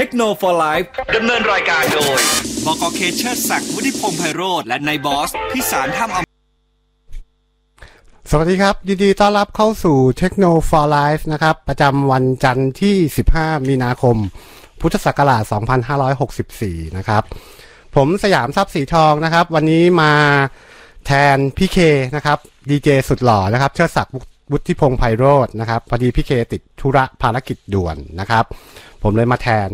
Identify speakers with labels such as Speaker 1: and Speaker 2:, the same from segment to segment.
Speaker 1: เทคโนโลยีดำเนินรายการโดย
Speaker 2: บกเคเชอร์ศักดิ์วุฒิพงษ์ไพโรธและนายบอส พิสารท่ามอ
Speaker 3: สวัสดีครับยินดีต้อนรับเข้าสู่ Techno for Life นะครับ ประจำวันจันทร์ที่ 15 มีนาคม พุทธศักราช 2564 นะครับ ผมสยามทรัพย์สีทองนะครับ วันนี้มาแทนพี่เคนะครับดีเจสุดหล่อนะครับ เชิดศักดิ์ วุฒิพงษ์ไพโรธนะครับพอดีพี่เคติดธุระภารกิจด่วนนะครับ ผมเลยมาแทน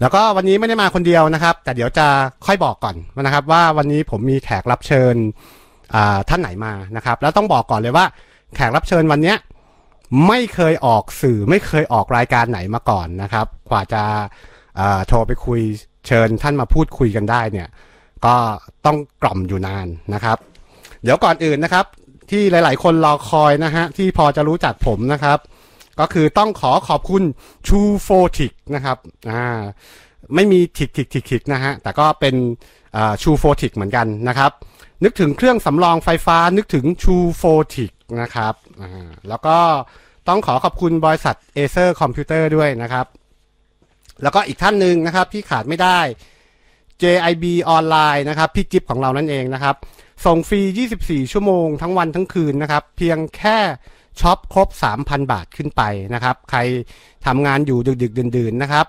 Speaker 3: แล้วก็วันนี้ไม่ได้มาคนเดียวนะครับ แต่เดี๋ยวจะค่อยบอกก่อนนะครับ ว่าวันนี้ผมมีแขกรับเชิญท่านไหนมานะครับ แล้วต้องบอกก่อนเลยว่า แขกรับเชิญวันเนี้ยไม่เคยออกสื่อไม่เคยออกรายการไหนมาก่อนนะครับ กว่าจะโทรไปคุยเชิญท่านมาพูดคุยกันได้เนี่ย ก็ต้องกล่อมอยู่นานนะครับ เดี๋ยวก่อนอื่นนะครับ ที่หลาย ๆ คนรอคอยนะฮะ ที่พอจะรู้จักผมนะครับ ก็คือต้องขอขอบคุณ True f o t i c นะครับอ่าไม่มีทิกทิกทิกทิกนะฮะ แต่ก็เป็นอ่า True f o t i c เหมือนกันนะครับ นึกถึงเครื่องสำรองไฟฟ้านึกถึง True f o t i c นะครับอ่าแล้วก็ต้องขอขอบคุณบริษัท Acer Computer ด้วยนะครับ แล้วก็อีกท่านหนึ่งนะครับที่ขาดไม่ได้ JIB ออนไลน์นะครับ พี่จิ๊บของเรานั่นเองนะครับ ส่งฟรี 24 ชั่วโมงทั้งวันทั้งคืนนะครับ เพียงแค่ช็อปครบ 3,000 บาทขึ้นไปนะครับ ใครทำงานอยู่ดึกๆดื่นๆนะครับ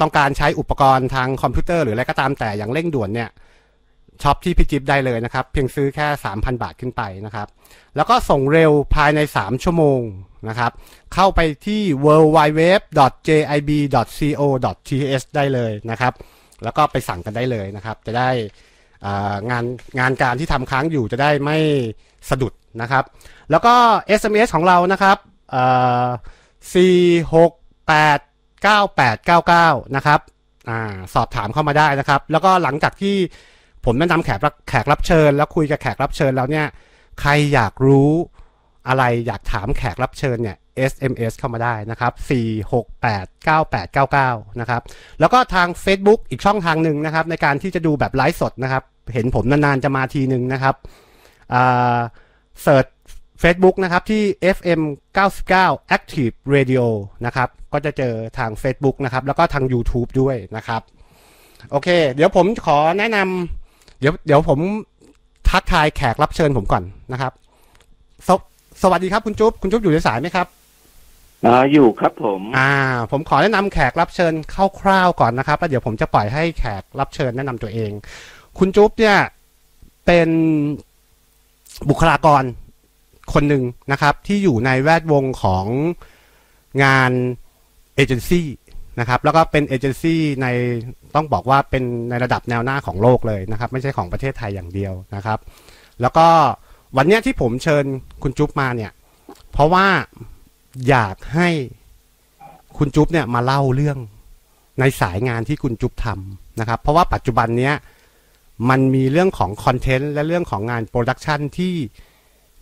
Speaker 3: ต้องการใช้อุปกรณ์ทางคอมพิวเตอร์หรืออะไรก็ตามแต่อย่างเร่งด่วนเนี่ยช็อปที่พี่จิ๊บได้เลยนะครับ เพียงซื้อแค่ 3,000 บาทขึ้นไปนะครับ แล้วก็ส่งเร็วภายใน 3 ชั่วโมงนะครับ เข้าไปที่ www.jib.co.th ได้เลยนะครับ แล้วก็ไปสั่งกันได้เลยนะครับ จะได้ งานงานการที่ทำค้างอยู่จะได้ไม่สะดุดนะครับ แล้วก็ SMS ของเรานะครับ4 6 8 9 8 9 9 นะครับอสอบถามเข้ามาได้นะครับ แล้วก็หลังจากที่ผมแนะนำแขกรับแขกรับเชิญ แล้วคุยกับแขกรับเชิญแล้วเนี่ย ใครอยากรู้อะไรอยากถามแขกรับเชิญเนี่ย SMS เข้ามาได้นะครับ 4689899 นะครับ แล้วก็ทาง Facebook อีกช่องทางหนึ่งนะครับ ในการที่จะดูแบบไลฟ์สดนะครับ เห็นผมนานๆจะมาทีหนึ่งนะครับอ่าเสิร์ช Facebook นะครับที่ FM 99 Active Radio นะครับ ก็จะเจอทาง Facebook นะครับ แล้วก็ทาง YouTube ด้วยนะครับ โอเค เดี๋ยวผมขอแนะนำเดี๋ยวเดี๋ยวผมทักทายแขกรับเชิญผมก่อนนะครับสสวัสดีครับคุณจุ๊บคุณจุ๊บอยู่ในสายไหมครับ
Speaker 4: อ่าอยู่ครับผม
Speaker 3: อ่า ผมขอแนะนำแขกรับเชิญคร่าวๆก่อนนะครับแล้วเดี๋ยวผมจะปล่อยให้แขกรับเชิญแนะนำตัวเอง คุณจุ๊บเนี่ยเป็นบุคลากรคนหนึ่งนะครับ ที่อยู่ในแวดวงของงานเอเจนซี่นะครับ แล้วก็เป็นเอเจนซี่ในต้องบอกว่าเป็นในระดับแนวหน้าของโลกเลยนะครับ ไม่ใช่ของประเทศไทยอย่างเดียวนะครับ แล้วก็วันเนี้ยที่ผมเชิญคุณจุ๊บมาเนี่ย เพราะว่า อยากให้คุณจุ๊บเนี่ยมาเล่าเรื่องในสายงานที่คุณจุ๊บทำนะครับ เพราะว่าปัจจุบันเนี้ยมันมีเรื่องของ content และเรื่องของงาน production ที่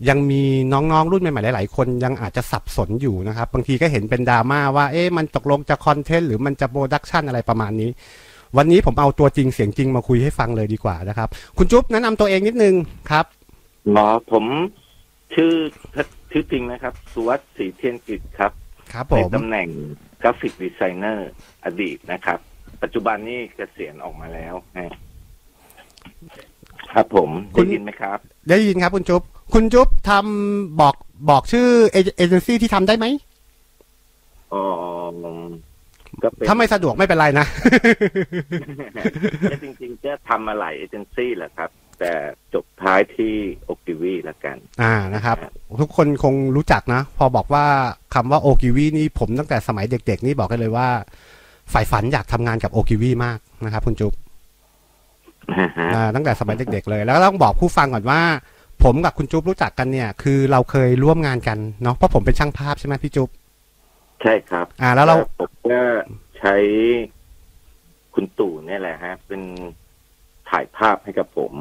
Speaker 3: ยังมีน้องๆรุ่นใหม่ๆหลายๆ คนยังอาจจะสับสนอยู่นะครับ บางทีก็เห็นเป็นดราม่าว่าเอ๊ะมันตกลงจะ content หรือมันจะ production อะไรประมาณนี้ วันนี้ผมเอาตัวจริงเสียงจริงมาคุยให้ฟังเลยดีกว่านะครับ คุณจุ๊บแนะนำตัวเองนิดนึงครับ
Speaker 4: อ๋อผมชื่อชื่อจริงนะครับ สุวัสด์ศรีเทียนกิจครับ
Speaker 3: ครับผม
Speaker 4: ในตำแหน่ง graphic designer อดีตนะครับ ปัจจุบันนี้เกษียณออกมาแล้วนะครับผม
Speaker 3: คุ
Speaker 4: ได้ยินไหมครับ
Speaker 3: ได้ยินครับ คุณจุ๊บคุณจุ๊บทำบอกบอกชื่อเอเอเจนซี่ที่ทำได้ไหม
Speaker 4: อ๋อก็เป็น
Speaker 3: ถ้าไม่สะดวกไม่เป็นไรนะ
Speaker 4: ก็จริงๆจะทำมาหลายเอเจนซี่แหละครับ แต่จบท้ายที่โอกิวีละกัน
Speaker 3: อ่านะครับ ทุกคนคงรู้จักนะ พอบอกว่าคำว่าโอกิวีนี่ผมตั้งแต่สมัยเด็กๆ นี่บอกกันเลยว่าฝ่ายฝันอยากทำงานกับโอกิวีมากนะครับคุณจุ๊บอ่าตั้งแต่สมัยเด็กๆเลย แล้วก็ต้องบอกผู้ฟังก่อนว่า ผมกับคุณจุ๊บรู้จักกันเนี่ย คือเราเคยร่วมงานกันเนาะเพราะผมเป็นช่างภาพใช่ไหมพี่จุ๊บ
Speaker 4: ใช่ครับ
Speaker 3: อ่า แล้วเรา
Speaker 4: ผมก็ใช้คุณตู่เนี่ยแหละฮะ เป็นถ่ายภาพให้กับผม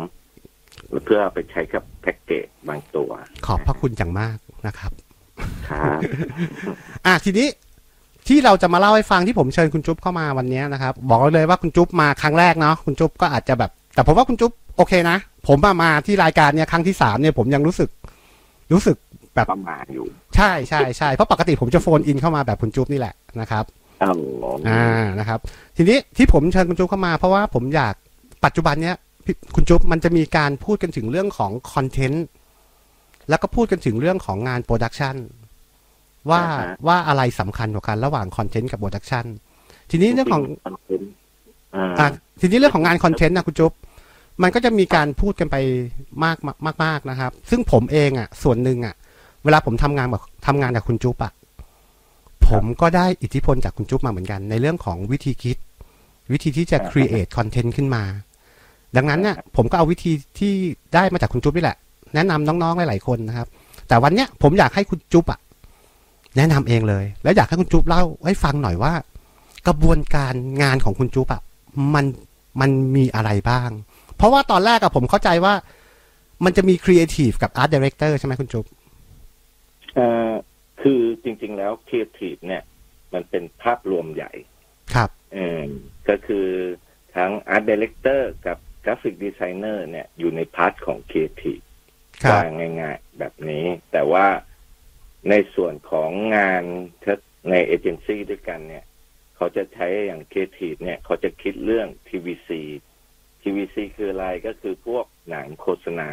Speaker 4: เพื่อเอาไปใช้กับแพ็กเกจบางตัว
Speaker 3: ขอบพระคุณอย่างมากนะครับ
Speaker 4: ครับ
Speaker 3: อะทีนี้ที่เราจะมาเล่าให้ฟังที่ผมเชิญคุณจุ๊บเข้ามาวันนี้นะครับ บอกไว้เลยว่าคุณจุ๊บมาครั้งแรกเนาะคุณจุ๊บก็อาจจะแบบ แต่ผมว่าคุณจุ๊บโอเคนะ ผมมามาที่รายการเนี่ยครั้งที่สามเนี่ยผมยังรู้สึก รู้สึกแบบ
Speaker 4: ประมาณอยู่
Speaker 3: ใช่ใช่ใช่เพราะปกติผมจะ phone in เข้ามาแบบคุณจุ๊บนี่แหละนะครับ
Speaker 4: อ้าว
Speaker 3: อ่านะครับ ทีนี้ที่ผมเชิญคุณจุ๊บเข้ามาเพราะว่าผมอยากปัจจุบันเนี้ยพี่ คุณจุ๊บมันจะมีการพูดกันถึงเรื่องของ content แล้วก็พูดกันถึงเรื่องของงาน production ว่าว่าอะไรสำคัญกว่ากันระหว่าง content กับ production ทีนี้เรื่องของ
Speaker 4: content อ่า
Speaker 3: อะทีนี้เรื่องของงาน content นะคุณจุ๊บมันก็จะมีการพูดกันไปมากมากมากนะครับ ซึ่งผมเองอะ ส่วนหนึ่งอะ เวลาผมทำงานกับทำงานกับคุณจุ๊บอะผมก็ได้อิทธิพลจากคุณจุ๊บมาเหมือนกัน ในเรื่องของวิธีคิด วิธีที่จะ create content ขึ้นมา ดังนั้นเนี่ยผมก็เอาวิธีที่ได้มาจากคุณจุ๊บนี่แหละ แนะนำน้องๆหลายๆคนนะครับ แต่วันเนี้ยผมอยากให้คุณจุ๊บอะแนะนำเองเลย แล้วอยากให้คุณจุ๊บเล่าให้ฟังหน่อยว่า กระบวนการงานของคุณจุ๊บอะมันมันมีอะไรบ้าง เพราะว่าตอนแรกอะผมเข้าใจว่า มันจะมีครีเอทีฟกับ art director ใช่ไหมคุณจุ๊บ
Speaker 4: เอ่อคือจริง ๆ แล้วครีเอทีฟเนี่ย มันเป็นภาพรวมใหญ่
Speaker 3: ครับ
Speaker 4: เออก็คือทั้ง art director กับ graphic designer เนี่ยอยู่ใน part ของครีเอทีฟ
Speaker 3: ครับ
Speaker 4: ว่าง่ายๆ แบบนี้ แต่ว่าในส่วนของงานในเอเจนซี่ด้วยกันเนี่ย เขาจะใช้อย่างครีเอทีฟเนี่ย เขาจะคิดเรื่อง TVC TVC คืออะไรก็คือพวกหนังโฆษณา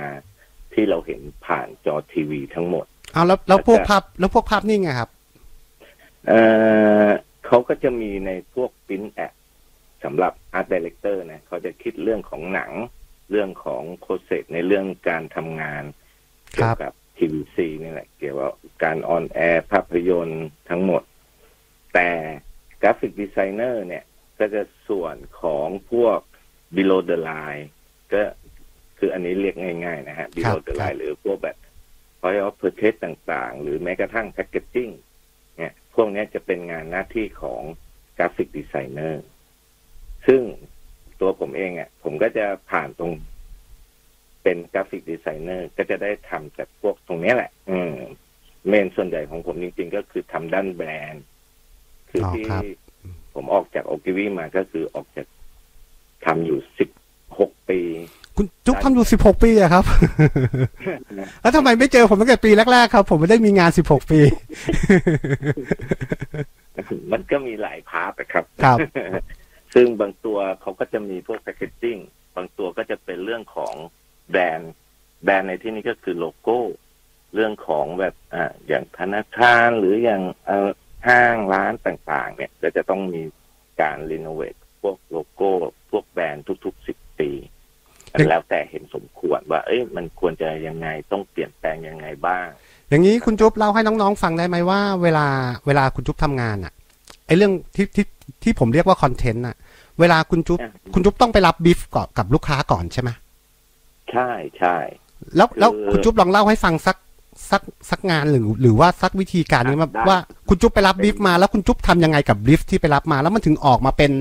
Speaker 4: ที่เราเห็นผ่านจอทีวีทั้งหมด
Speaker 3: เอาแล้วแล้วพวกภาพแล้วพวกภาพนิ่งอะครับ
Speaker 4: เอ่อเขาก็จะมีในพวก print ad สำหรับ art director นะเขาจะคิดเรื่องของหนัง เรื่องของ process ในเรื่องการทำงาน
Speaker 3: ค
Speaker 4: เกี่ยวกับ TVC นี่แหละ เกี่ยวกับการ on air ภาพยนตร์ทั้งหมด แต่ graphic designer เนี่ย ก็จะส่วนของพวก below the line ก็คืออันนี้เรียกง่ายๆนะฮะ below the line
Speaker 3: ครับ
Speaker 4: หรือพวกแบบ point of purchase ต่างๆ หรือแม้กระทั่ง packaging เนี่ย พวกเนี้ยจะเป็นงานหน้าที่ของ graphic designer ซึ่งตัวผมเองอะ ผมก็จะผ่านตรงเป็น graphic designer ก็จะได้ทำแต่พวกตรงเนี้ยแหละ อืม main ส่วนใหญ่ของผมจริงๆ ก็คือทำด้านแบรนด์ คือ
Speaker 3: อ๋อ
Speaker 4: ที่
Speaker 3: ครับ
Speaker 4: ผมออกจากโอกิวีมาก็คือออกจากทำอยู่สิบหกปี
Speaker 3: คุณจุ๊บทำอยู่สิบหกปีอะครับ แล้วทำไมไม่เจอผมตั้งแต่ปีแรกๆครับ ผมไม่ได้มีงานสิบหกปี
Speaker 4: มันก็มีหลาย part นะครับ
Speaker 3: ครับ
Speaker 4: ซึ่งบางตัวเขาก็จะมีพวก packaging บางตัวก็จะเป็นเรื่องของแบรนด์แบรนด์ในที่นี้ก็คือโลโก้ เรื่องของแบบอ่าอย่างธนาคารหรืออย่างเออห้างร้านต่างๆ เนี่ย ก็จะต้องมีการ renovate พวกโลโก้ พวกแบรนด์ทุกๆสิบปีแล้วแต่เห็นสมควรว่า เอ้ยมันควรจะยังไงต้องเปลี่ยนแปลงยังไงบ้าง
Speaker 3: อย่างนี้คุณจุ๊บเล่าให้น้องๆฟังได้ไหมว่า เวลาเวลาคุณจุ๊บทำงานอะไอเรื่องที่ที่ ที่ผมเรียกว่า content อะเวลาคุณจุ๊บ
Speaker 4: อะ
Speaker 3: คุณจุ๊บต้องไปรับบิฟก่อนกับลูกค้าก่อนใช่ไหม
Speaker 4: ใช่ใช่
Speaker 3: แล้วแล้ว
Speaker 4: คือ
Speaker 3: คุณจุ๊บลองเล่าให้ฟังสักสักสักงานหรือหรือว่าสักวิธีการนี้มา
Speaker 4: ได้
Speaker 3: ว่าคุณจุ๊บไปรับบิฟมาแล้วคุณจุ๊บทำยังไงกับบิฟที่ไปรับมา แล้วมันถึงออกมาเป็น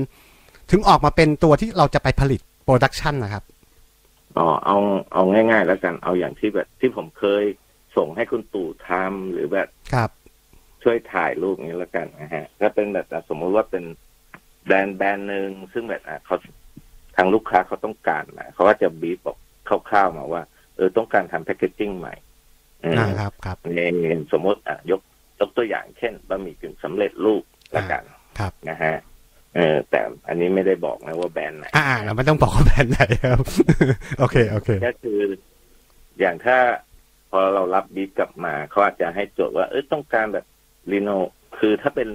Speaker 3: ถึงออกมาเป็นตัวที่เราจะไปผลิต productionนะครับ
Speaker 4: อ๋อเอาเอาง่าย ๆ แล้วกันเอาอย่างที่แบบที่ผมเคยส่งให้คุณตู่ทำหรือแบบ
Speaker 3: ครับ
Speaker 4: ช่วยถ่ายรูปนี้แล้วกันนะฮะ ถ้าเป็นแบบอะสมมุติว่าเป็นแบรนด์แบรนด์หนึ่งซึ่งแบบอะเขาทางลูกค้าเขาต้องการมาเขาก็จะบีบบอกคร่าวๆมาว่า เออต้องการทำแพคเกจจิ้งใหม่อืม
Speaker 3: นะครับครับ
Speaker 4: ในสมมติอะยกยกตัวอย่างเช่นบะหมี่กึ่งสำเร็จรูปละกัน
Speaker 3: ครับ
Speaker 4: นะฮะเออแต่อันนี้ไม่ได้บอกนะว่าแบรนด์ไหน
Speaker 3: อ่าเราไม่ต้องบอกว่าแบรนด์ไหนครับโอเคโอเค
Speaker 4: ก็คือ อย่างถ้าพอเรารับบีฟกลับมาเขาอาจจะให้โจทย์ว่าเอ้ยต้องการแบบ รีโนคือถ้าเป็น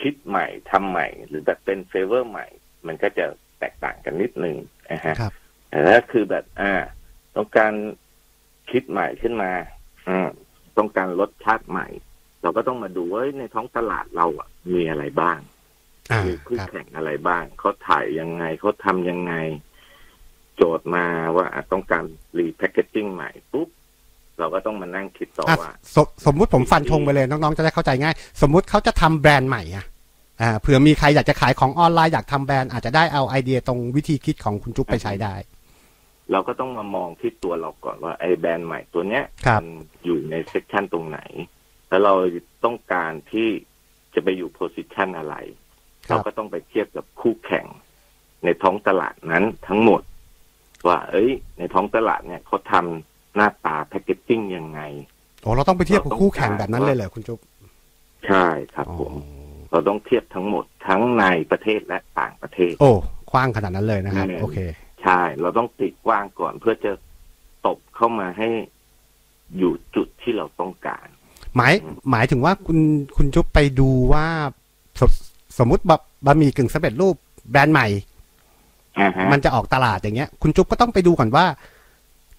Speaker 4: คิดใหม่ทำใหม่ หรือแบบเป็นเฟเวอร์ใหม่ มันก็จะแตกต่างกันนิดนึงนะฮะ
Speaker 3: ครับ
Speaker 4: แต่ถ้าคือแบบ อ่า ต้องการคิดใหม่ขึ้นมาอืมต้องการรสชาติใหม่ เราก็ต้องมาดูว่าเอ้ยในท้องตลาดเราอะ มีอะไรบ้าง
Speaker 3: อ่า
Speaker 4: มีคู่แข่งครับอะไรบ้างเขาถ่ายยังไงเขาทำยังไง โจทย์มาว่าอะต้องการ repackaging ใหม่ปุ๊บ เราก็ต้องมานั่งคิดต่อ
Speaker 3: อะ
Speaker 4: ว่า
Speaker 3: สมสมมุติผมฟันธงไปเลยน้องๆจะได้เข้าใจง่าย สมมุติเขาจะทำแบรนด์ใหม่อะอ่าเผื่อมีใครอยากจะขายของออนไลน์อยากทำแบรนด์อาจจะได้เอาไอเดียตรงวิธีคิดของคุณจุ๊บไปใช้ได้
Speaker 4: เราก็ต้องมามองที่ตัวเราก่อนว่าไอ้แบรนด์ใหม่ตัวเนี้ย
Speaker 3: ครับ
Speaker 4: มันอยู่ใน section ตรงไหน แล้วเราต้องการที่จะไปอยู่โพสิชันอะไร
Speaker 3: ครับ
Speaker 4: เราก็ต้องไปเทียบกับคู่แข่ง ในท้องตลาดนั้นทั้งหมด ว่า เอ้ย ในท้องตลาดเนี่ยเขาทำ หน้าตาแพคเกจจิ้งยังไง
Speaker 3: โอ้เราต้องไปเทียบกับคู่แข่งแบบนั้นเลยเหรอคุณจุ๊บ
Speaker 4: ใช่ครับ
Speaker 3: อ๋อ
Speaker 4: ผม เราต้องเทียบทั้งหมดทั้งในประเทศและต่างประเทศ
Speaker 3: โอ้กว้างขนาดนั้นเลยนะครับ
Speaker 4: อืม
Speaker 3: โอเค
Speaker 4: ใช่ เราต้องติดกว้างก่อนเพื่อจะตบเข้ามาให้อยู่จุดที่เราต้องการ
Speaker 3: หมายหมายถึงว่าคุณคุณจุ๊บไปดูว่าสสมมติบะบะหมี่กึ่งสำเร็จรูปแบรนด์ใหม่
Speaker 4: อ่าฮะ
Speaker 3: มันจะออกตลาดอย่างเงี้ย คุณจุ๊บก็ต้องไปดูก่อนว่า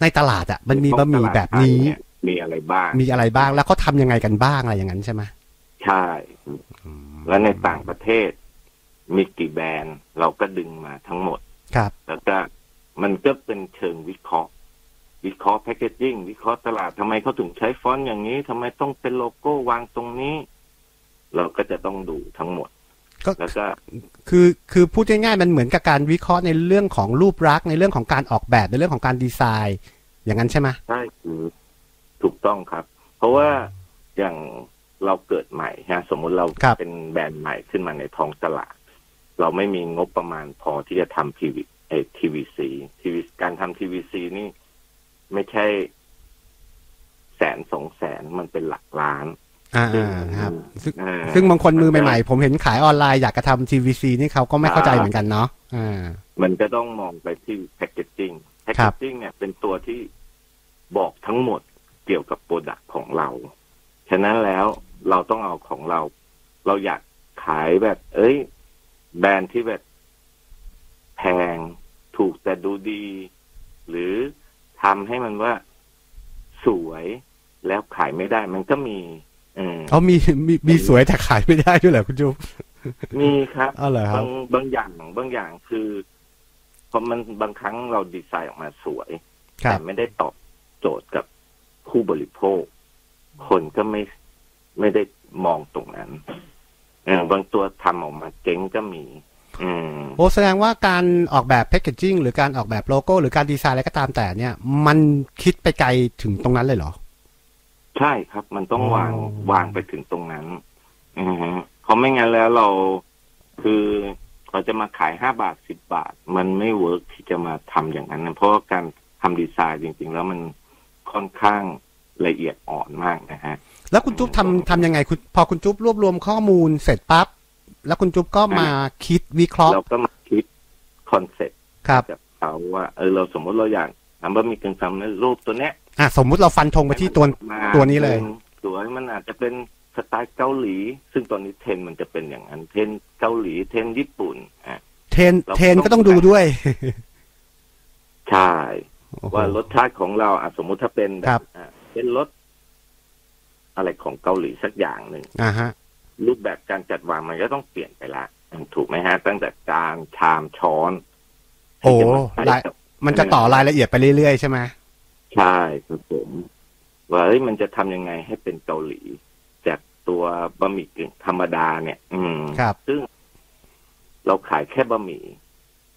Speaker 3: ในตลาดอะมันมีบะหมี่แบบนี้
Speaker 4: มีอะไรบ้าง
Speaker 3: มีอะไรบ้างแล้วเขาทำยังไงกันบ้างอะไรอย่างนั้นใช่ไหม
Speaker 4: ใช่ แล้วในต่างประเทศ มีกี่แบรนด์เราก็ดึงมาทั้งหมด
Speaker 3: ครับ
Speaker 4: แล้วก็มันก็เป็นเชิงวิเคราะห์ วิเคราะห์แพคเกจจิ้งวิเคราะห์ตลาดทำไมเขาถึงใช้ฟอนต์อย่างนี้ทำไมต้องเป็นโลโก้วางตรงนี้ เราก็จะต้องดูทั้งหมด
Speaker 3: ก็
Speaker 4: แล้วก็
Speaker 3: คือคือพูดง่ายๆมันเหมือนกับการวิเคราะห์ในเรื่องของรูปลักษณ์ในเรื่องของการออกแบบในเรื่องของการดีไซน์ อย่างนั้นใช่ไหม
Speaker 4: ใช่คือถูกต้องครับ เพราะว่าอย่างเราเกิดใหม่ฮะสมมุติเราเป็นแบรนด์ใหม่ขึ้นมาในท้องตลาด เราไม่มีงบประมาณพอที่จะทำทีวีเอทีวีซีทีวีการทำทีวีซีนี่ไม่ใช่แสนสองแสนมันเป็นหลักล้าน
Speaker 3: อ่าๆครับซึ่ง
Speaker 4: อ่า
Speaker 3: ซึ่งบางคนมือใหม่ๆ ผมเห็นขายออนไลน์อยากจะทำ TVC นี่เขาก็ไม่เข้าใจเหมือนกันเนาะอ่า
Speaker 4: มันก็ต้องมองไปที่แพคเกจจิ้งแพค
Speaker 3: ค
Speaker 4: เก
Speaker 3: รับ
Speaker 4: จจิ้งเนี่ยเป็นตัวที่บอกทั้งหมดเกี่ยวกับ product ของเรา ฉะนั้นแล้วเราต้องเอาของเรา เราอยากขายแบบ เอ้ย แบรนด์ที่แบบแพงถูกแต่ดูดี หรือทำให้มันว่าสวยแล้วขายไม่ได้ มันก็มีอืม
Speaker 3: เขามีมีมีสวยแต่ขายไม่ได้ด้วยเหรอคุณจุ๊บ
Speaker 4: มีครับ
Speaker 3: อ๋อเหรอครับ
Speaker 4: บางบางอย่างบางอย่างคือพอมันบางครั้งเราดีไซน์ออกมาสวย
Speaker 3: ครั
Speaker 4: แต่ไม่ได้ตอบโจทย์กับผู้บริโภค คนก็ไม่ไม่ได้มองตรงนั้นเออบางตัวทำออกมาเจ๊งก็มีอืม
Speaker 3: โอ้แสดงว่าการออกแบบ packaging หรือการออกแบบโลโก้ หรือการดีไซน์อะไรก็ตามแต่เนี่ย มันคิดไปไกลถึงตรงนั้นเลยเหรอ
Speaker 4: ใช่ครับ มันต้อง
Speaker 3: อ๋อ
Speaker 4: วางวางไปถึงตรงนั้นอือฮึเพราะไม่งั้นแล้วเราคือเราจะมาขายห้าบาทสิบบาท มันไม่ work ที่จะมาทำอย่างนั้นนะเพราะว่าการทำดีไซน์จริง ๆ แล้วมันค่อนข้างละเอียดอ่อนมากนะฮะ
Speaker 3: แล้วคุณจุ๊บทำทำยังไงคุณพอคุณจุ๊บรวบรวมข้อมูลเสร็จปั๊บแล้วคุณจุ๊บก็มาคิดวิเคราะห์
Speaker 4: เราก็มาคิดคอนเซ็ปต์
Speaker 3: ครับ
Speaker 4: กับเขาว่าเออเราสมมติเราอยากทำบะหมี่กึ่งสำเร็จรูปตัวเนี้ย
Speaker 3: อะสมมุติเราฟันธงไปที่ตัว
Speaker 4: มาม่า
Speaker 3: ตัวนี้เลย
Speaker 4: สวยมันอาจจะเป็นสไตล์เกาหลี ซึ่งตอนนี้เทรนด์มันจะเป็นอย่างนั้น เทรนด์เกาหลีเทรนด์ญี่ปุ่นอะ
Speaker 3: เทรน
Speaker 4: เรา
Speaker 3: เทรนก็ต้องดูด้วย
Speaker 4: ใช่
Speaker 3: โอ้โห
Speaker 4: ว่ารสชาติของเราอะสมมุติถ้าเป็นแบ
Speaker 3: ครับ
Speaker 4: บอะเป็นรสอะไรของเกาหลีสักอย่างหนึ่ง
Speaker 3: อ่าฮะ
Speaker 4: รูปแบบการจัดวางมันก็ต้องเปลี่ยนไปละถูกไหมฮะ ตั้งแต่จานชามช้อน
Speaker 3: โอ้
Speaker 4: ที่จะมาใส่
Speaker 3: ราย
Speaker 4: กับ
Speaker 3: มันจะต่อรายละเอียดไปเรื่อยๆใช่ไหม
Speaker 4: ใช่ครับผมว่าเฮ้ยมันจะทำยังไงให้เป็นเกาหลี จากตัวบะหมี่กึ่งธรรมดาเนี่ย อืม
Speaker 3: ครับ
Speaker 4: ซึ่ง เราขายแค่บะหมี่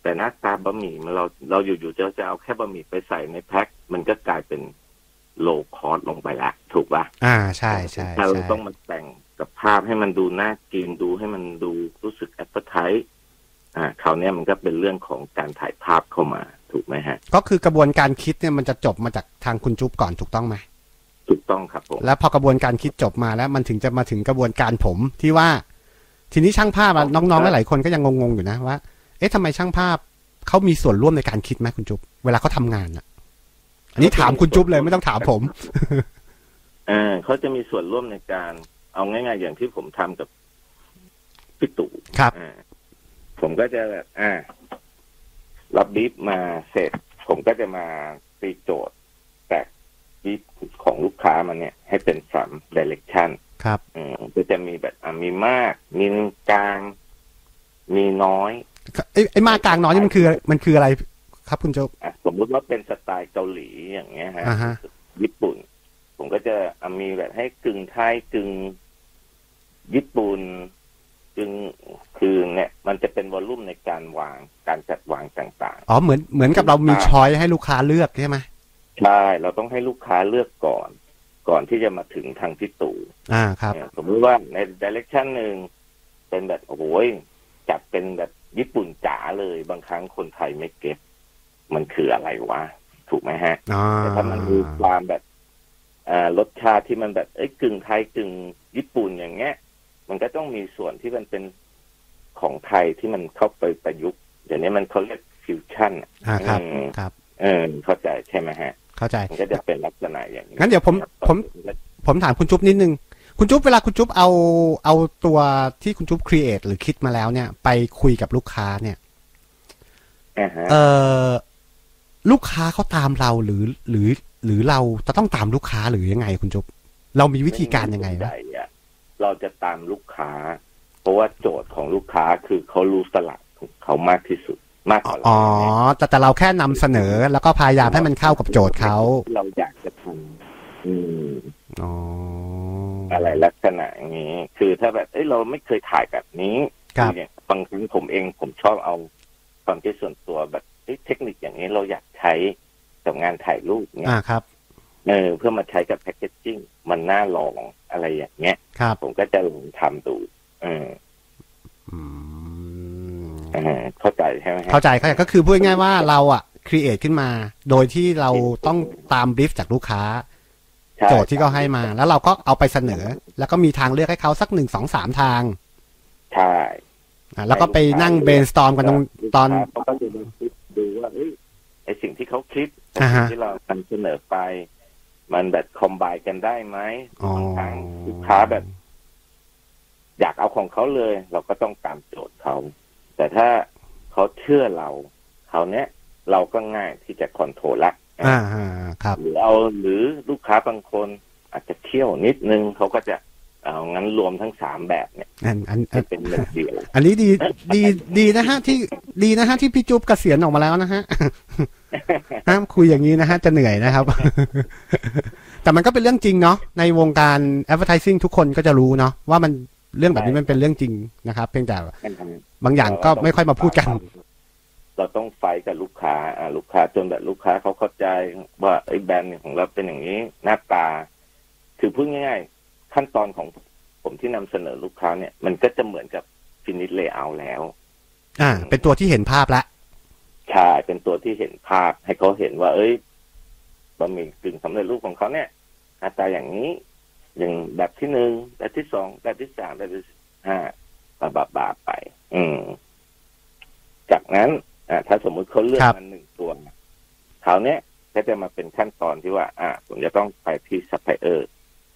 Speaker 4: แต่หน้าตาบะหมี่มันเราเราอยู่ๆจะจะเอาแค่บะหมี่ไปใส่ในแพ็คมันก็กลายเป็น low cost ลงไปละ ถูกปะ
Speaker 3: อ่าใช่ใช่
Speaker 4: ถ้าเรา
Speaker 3: ใช่
Speaker 4: ต้องมาแต่งกับภาพให้มันดูน่ากินดูให้มันดูรู้สึก appetite อ่าคราวเนี้ยมันก็เป็นเรื่องของการถ่ายภาพเข้ามา ถูกไหมฮะ
Speaker 3: ก็คือกระบวนการคิดเนี่ยมันจะจบมาจากทางคุณจุ๊บก่อนถูกต้องไหม
Speaker 4: ถูกต้องครับผม
Speaker 3: แล้วพอกระบวนการคิดจบมาแล้ว มันถึงจะมาถึงกระบวนการผมที่ว่า ทีนี้ช่างภาพอะน้องๆหลายๆคนก็ยังงงๆอยู่นะว่า เอ๊ะทำไมช่างภาพเขามีส่วนร่วมในการคิดไหมคุณจุ๊บเวลาเขาทำงานอะอันนี้ถามคุณจุ๊บเลยไม่ต้องถามผม
Speaker 4: เออเขาจะมีส่วนร่วมในการเอาง่าย ๆ อย่างที่ผมทำกับพี่ตู่
Speaker 3: ครับ
Speaker 4: อ่าผมก็จะแบบอ่า รับบีฟมาเสร็จ ผมก็จะมาตีโจทย์แต่บีฟของลูกค้ามันเนี่ย ให้เป็นสามดิเรกชัน
Speaker 3: ครับ
Speaker 4: อืมก็จะมีแบบอะมีมาก มีกลาง มีน้อย
Speaker 3: ไอ้ไอ้มากลางน้อยนี่มันคือ มันคืออะไรครับคุณจุ๊บ
Speaker 4: อะสมมุติว่าเป็นสไตล์เกาหลีอย่างเงี้ยฮะ
Speaker 3: อ่าฮะ
Speaker 4: ญี่ปุ่น ผมก็จะอะมีแบบให้กึ่งไทยกึ่งญี่ปุ่น กึ่งคือเนี่ยมันจะเป็นวอลลุ่มในการวางการจัดวางต่าง
Speaker 3: อ๋อเหมือนเหมือนกับเรามีช้อยให้ลูกค้าเลือกใช่ไหม
Speaker 4: ๆใช่เราต้องให้ลูกค้าเลือกก่อน ก่อนที่จะมาถึงทางพี่ตู่
Speaker 3: อ่าครับ
Speaker 4: เนี่ยสมมติว่าในดิเรกชันหนึ่งเป็นแบบโอ้โหยจัดเป็นแบบญี่ปุ่นจ๋าเลยบางครั้งคนไทยไม่เก็ตมันคืออะไรวะ ถูกไหมฮะ
Speaker 3: อ่า
Speaker 4: แต่ถ้ามันมีความแบบอ่ารสชาติที่มันแบบเอ้ยกึ่งไทยกึ่งญี่ปุ่นอย่างเงี้ย มันก็ต้องมีส่วนที่มันเป็นของไทยที่มันเข้าไปประยุกต์เดี๋ยวนี้มันเขาเรียกฟิวชั่นอะ
Speaker 3: อ่าครับ
Speaker 4: อืม
Speaker 3: ครับ
Speaker 4: เออเข้าใจใช่ไหมฮะ
Speaker 3: เข้าใจ
Speaker 4: มันก็จะเป็นลักษณะอย่างนี้
Speaker 3: งั้นเดี๋ยวผมผมผมถามคุณจุ๊บนิดนึงคุณจุ๊บเวลาคุณจุ๊บเอาเอาตัวที่คุณจุ๊บ create หรือคิดมาแล้วเนี่ย ไปคุยกับลูกค้าเนี่ย
Speaker 4: อ่าฮะ
Speaker 3: เออลูกค้าเขาตามเราหรือหรือ หรือเราจะต้องตามลูกค้าหรือยังไงคุณจุ๊บเรามีวิธีการยังไง
Speaker 4: ส่วน
Speaker 3: วะ
Speaker 4: ใหญ่อะ เราจะตามลูกค้า เพราะว่าโจทย์ของลูกค้าคือเขารู้ตลาดของเขามากที่สุดมากกว่าเรา
Speaker 3: อ๋อแต่แต่เราแค่นำเสนอแล้วก็พยายามให้มันเข้ากับโจทย์เขา
Speaker 4: เราอยากจะทำอืม
Speaker 3: อ๋อ
Speaker 4: อะไรลักษณะอย่างนี้ คือถ้าแบบเอ้ยเราไม่เคยถ่ายแบบนี้
Speaker 3: ครับ
Speaker 4: ออย่างบางครั้งผมเองผมชอบเอาความคิดส่วนตัวแบบเฮ้ยเทคนิคอย่างนี้เราอยากใช้กับงานถ่ายรูปเนี่ย
Speaker 3: อ่าครับ
Speaker 4: เออเพื่อมาใช้กับแพคเกจจิ้งมันน่าลองอะไรอย่างเงี้ย
Speaker 3: ครับ
Speaker 4: ผมก็จะลองทำดูเออ
Speaker 3: อืม
Speaker 4: เออเข้าใจใช่ไหมฮะ
Speaker 3: เข้าใจเข้าใจก็คือพูดง่ายๆว่าเราอะครีเอทขึ้นมา โดยที่เราต้องตามบรีฟจากลูกค้า
Speaker 4: ใช่
Speaker 3: โจทย์ที่เขาให้มา แล้วเราก็เอาไปเสนอ แล้วก็มีทางเลือกให้เขาสักหนึ่งสองสามทาง
Speaker 4: ใช่
Speaker 3: อะแล้วก็ไปนั่งเบนสตอมกันตรงตอน
Speaker 4: ลูกค้าเขาก็จะดูคิดดูว่าเอ้ยไอสิ่งที่เขาคิดกับ
Speaker 3: อ่า
Speaker 4: สิ่
Speaker 3: ฮะ
Speaker 4: งที่เรานำเสนอไป มันแบบคอมไบกันได้ไหม
Speaker 3: อ๋อบา
Speaker 4: งครั้งลูกค้าแบบ อยากเอาของเขาเลย เราก็ต้องตามโจทย์เขา แต่ถ้าเขาเชื่อเราเขาเนี้ยเราก็ง่ายที่จะคอนโทรลละ
Speaker 3: อ่าอ่าครับ
Speaker 4: หรือเอาหรือลูกค้าบางคน อาจจะเที่ยวนิดนึงเขาก็จะเอางั้นรวมทั้งสามแบบเนี่ย
Speaker 3: อันอันอั
Speaker 4: ให้
Speaker 3: น
Speaker 4: เป็นหนึ่งเดียว
Speaker 3: อันนี้ดี ดีดีนะฮะที่ดีนะฮะที่พี่จุ๊บเกษียณออกมาแล้วนะฮะ ห้ามคุยอย่างนี้นะฮะจะเหนื่อยนะครับ แต่มันก็เป็นเรื่องจริงเนาะในวงการ advertising ทุกคนก็จะรู้เนาะว่ามันเรื่องแบบนี้มันเป็นเรื่องจริงนะครับ เพียงแต่บางอย่างก็ไม่ค่อยมาพูดกัน
Speaker 4: เราต้องไฟท์กับลูกค้าอ่าลูกค้าจนแบบลูกค้าเขาเข้าใจว่าไอ้แบรนด์ของเราเป็นอย่างนี้หน้าตา คือพูดง่ายๆ ขั้นตอนของผมที่นำเสนอลูกค้าเนี่ย มันก็จะเหมือนกับ finish layout แล้ว
Speaker 3: อ่า เป็นตัวที่เห็นภาพแล้ว
Speaker 4: ใช่เป็นตัวที่เห็นภาพให้เขาเห็นว่า เอ้ยบะหมี่กึ่งสำเร็จรูปของเขาเนี่ยหน้าตาอย่างนี้ อย่างแบบที่หนึ่งแบบที่สองแบบที่สามแบบที่ห้าบาบาบาไป อืม จากนั้นอ่าถ้าสมมุติเขาเลือก
Speaker 3: ครับ
Speaker 4: มันหนึ่งตัวคราวเนี้ยก็จะมาเป็นขั้นตอนที่ว่า อ่าผมจะต้องไปที่ซัพพลายเออร์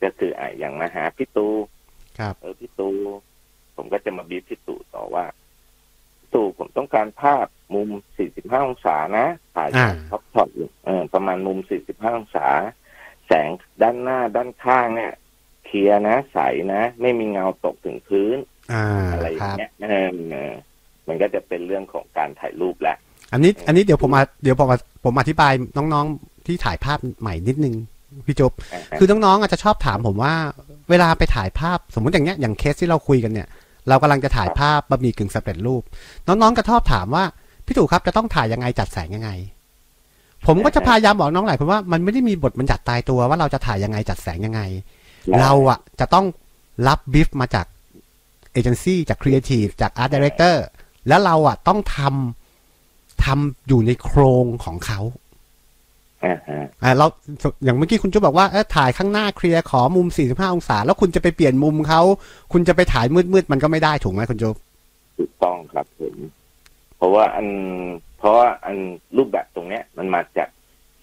Speaker 4: ก็คืออ่าอย่างมาหาพี่ตู
Speaker 3: ครับ
Speaker 4: เออพี่ตู ผมก็จะมาบีบพี่ตูต่อว่าพี่ ตูผมต้องการภาพมุม 45 องศานะถ่าย
Speaker 3: อ่า
Speaker 4: top shot อยู่เออประมาณมุม 45 องศา แสงด้านหน้าด้านข้างเนี่ย clear นะใสนะ ไม่มีเงาตกถึงพื้น
Speaker 3: อ่า
Speaker 4: อะไรอ
Speaker 3: ค
Speaker 4: ย่าง
Speaker 3: รับ
Speaker 4: เงี้ยเออเออมันก็จะเป็นเรื่องของการถ่ายรูปแหละ
Speaker 3: อันนี้ อันนี้เดี๋ยวผมมาเดี๋ยวผมมาผมอธิบายน้องๆที่ถ่ายภาพใหม่นิดนึงพี่จุ๊บคือน้องๆอาจจะชอบถามผมว่า เวลาไปถ่ายภาพสมมุติอย่างเงี้ยอย่างเคสที่เราคุยกันเนี่ย เรากำลังจะถ่ายภาพบะหมี่กึ่งสำเร็จรูป น้องๆก็ชอบถามว่าพี่ตู่ครับจะต้องถ่ายยังไงจัดแสงยังไง ผมก็จะพยายามบอกน้องหลายคนว่ามันไม่ได้มีบทบัญญัติตายตัวว่าเราจะถ่ายยังไงจัดแสงยังไง เราอะจะต้องรับ brief มาจากเอเจนซี่จากครีเอทีฟจาก art director แล้วเราอะต้องทำทำอยู่ในโครงของเขา
Speaker 4: อ่าฮะ
Speaker 3: อ่าเราอย่างเมื่อกี้คุณจุ๊บบอกว่าเออถ่ายข้างหน้า clear ขอมุม 45 องศา แล้วคุณจะไปเปลี่ยนมุมเขาคุณจะไปถ่ายมืดๆมันก็ไม่ได้ถูกไหมคุณจุ๊บ
Speaker 4: ถูกต้องครับผมเพราะว่าอันเพราะว่าอันรูปแบบตรงเนี้ย มันมาจาก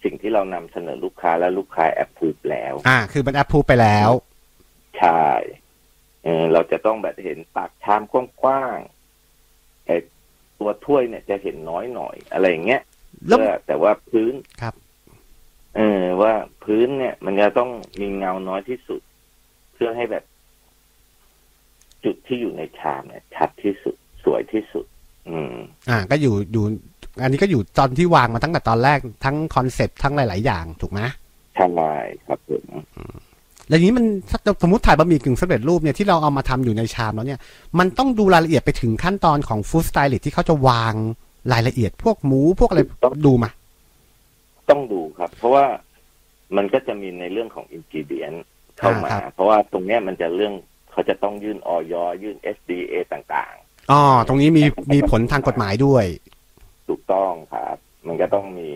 Speaker 4: สิ่งที่เรานำเสนอลูกค้าและลูกค้าแอปพูดแล้ว
Speaker 3: อ่า คือมันแอปพูไปแล้ว
Speaker 4: ใช่เออเราจะต้องแบบเห็นปากชามกว้างๆไอ้ตัวถ้วยเนี่ยจะเห็นน้อยหน่อยอะไรอย่างเงี้ย
Speaker 3: แล้ว
Speaker 4: เพื่อแต่ว่าพื้น
Speaker 3: ครับ
Speaker 4: เออว่าพื้นเนี่ย มันจะต้องมีเงาน้อยที่สุด เพื่อให้แบบ จุดที่อยู่ในชามเนี่ยชัดที่สุดสวยที่สุด อืม
Speaker 3: อ่า ก็อยู่อยู่ อันนี้ก็อยู่ตอนที่วางมาตั้งแต่ตอนแรกทั้งคอนเซ็ปต์ทั้งหลาย ๆ อย่างถูกไหม
Speaker 4: ใช่ครับผม
Speaker 3: แล้วอย่างนี้มันถ้าสมมติถ่ายบะหมี่กึ่งสำเร็จรูปเนี่ยที่เราเอามาทำอยู่ในชามแล้วเนี่ย มันต้องดูรายละเอียดไปถึงขั้นตอนของ food stylist ที่เขาจะวางรายละเอียดพวกหมูพวกอะไรดูมา
Speaker 4: ต้องดูครับ เพราะว่ามันก็จะมีในเรื่องของ ingredient เข้ามา
Speaker 3: อ่าครับ
Speaker 4: เพราะว่าตรงเนี้ยมันจะเรื่องเขาจะต้องยื่นออยยื่น SDA ต่าง
Speaker 3: อ๋อตรงนี้มีมีผลทางกฎหมายด้วย
Speaker 4: ๆถูกต้องครับ มันก็ต้องมี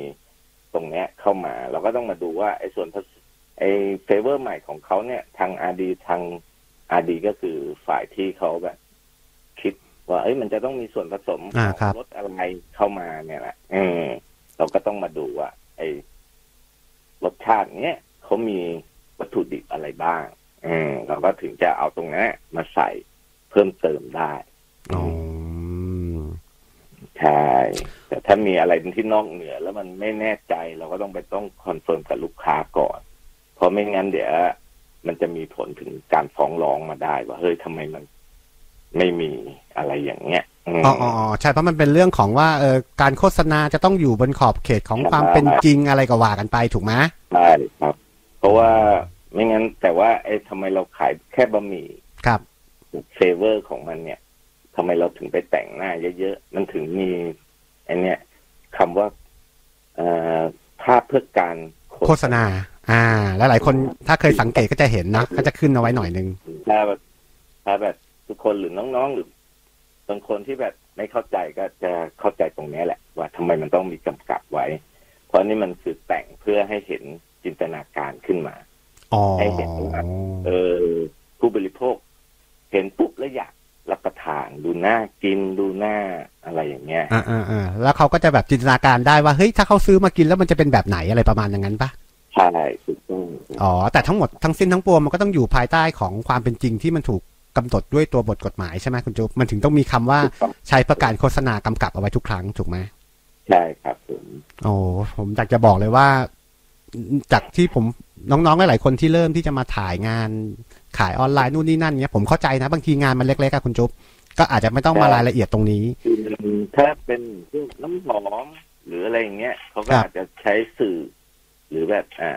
Speaker 4: ตรงเนี้ยเข้ามา เราก็ต้องมาดูว่าไอ้ส่วนผสไอ้เฟเวอร์ใหม่ของเขาเนี่ย ทางอาดีทางอาดีก็คือฝ่ายที่เขาแบบ คิดว่า เอ้ยมันจะต้องมีส่วนผสมข
Speaker 3: อ่า
Speaker 4: อง
Speaker 3: ครับ
Speaker 4: รสอะไรเข้ามาเนี่ยแหละอืมเราก็ต้องมาดูว่า ไอ้รสชาติเนี้ยเขามีวัตถุดิบอะไรบ้าง อืมเราก็ถึงจะเอาตรงนั้นมาใส่เพิ่มเติมได้
Speaker 3: อ๋อ
Speaker 4: ใช่แต่ถ้ามีอะไรที่นอกเหนือ แล้วมันไม่แน่ใจเราก็ต้องไปต้อง confirm กับลูกค้าก่อน เพราะไม่งั้นเดี๋ยวมันจะมีผลถึงการฟ้องร้องมาได้ ว่าเฮ้ยทำไมมันไม่มีอะไรอย่างเงี้ยม
Speaker 3: อ๋ออ๋ออ๋อใช่เพราะมันเป็นเรื่องของว่าเออการโฆษณาจะต้องอยู่บนขอบเขตของความเป็นจริงอะไรก็ว่ากันไปถูกไหม
Speaker 4: ใช่ครับ เพราะว่าไม่งั้นแต่ว่าไอ้ทำไมเราขายแค่บะหมี่
Speaker 3: ครับ
Speaker 4: เฟเวอร์ของมันเนี่ยทำไมเราถึงไปแต่งหน้าเยอะๆ มันถึงมีไอเนี่ยคำว่าเอ่อภาพเพื่อการ
Speaker 3: โฆษณา อ่า แล้วหลายคนถ้าเคยสังเกตก็จะเห็นนะก็จะขึ้นเอาไว้หน่อยนึง
Speaker 4: ถ้าแบบถ้าแบบทุกคนหรือน้องๆหรือ บางคนที่แบบไม่เข้าใจก็จะเข้าใจตรงนี้แหละ ว่าทำไมมันต้องมีกำกับไว้ เพราะนี่มันคือแต่งเพื่อให้เห็นจินตนาการขึ้นมา
Speaker 3: อ๋อ
Speaker 4: ให้เห็นว่าเออผู้บริโภค เห็นปุ๊บแล้วอยากรับประทานดูหน้ากินดูหน้าอะไรอย่างเงี้ย
Speaker 3: อ่าอ่าอ่าแล้วเขาก็จะแบบจินตนาการได้ว่าเฮ้ยถ้าเขาซื้อมากินแล้วมันจะเป็นแบบไหนอะไรประมาณอย่างนั้นปะ
Speaker 4: ใช่ถูกต้อง
Speaker 3: อ๋อแต่ทั้งหมดทั้งสิ้นทั้งปวงมันก็ต้องอยู่ภายใต้ของความเป็นจริงที่มันถูก กำหนดด้วยตัวบทกฎหมายใช่ไหมคุณจุ๊บมันถึงต้องมีคำว่า
Speaker 4: ถูกต้อง
Speaker 3: ใช้เพื่อการโฆษณากำกับเอาไว้ทุกครั้งถูกไหม
Speaker 4: ใช่ครับผม
Speaker 3: โอ้ผมอยากจะบอกเลยว่า จากที่ผมน้องๆหลายๆคนที่เริ่มที่จะมาถ่ายงานขายออนไลน์นู่นนี่นั่นเนี้ยผมเข้าใจนะบางทีงานมันเล็กๆอะคุณจุ๊บก็อาจจะไม่ต้องมารายละเอียดตรงนี้
Speaker 4: คือถ้าเป็นพวกน้ำหอมหรืออะไรอย่างเงี้ยเขาก็
Speaker 3: ครับ
Speaker 4: อาจจะใช้สื่อ หรือแบบอ่า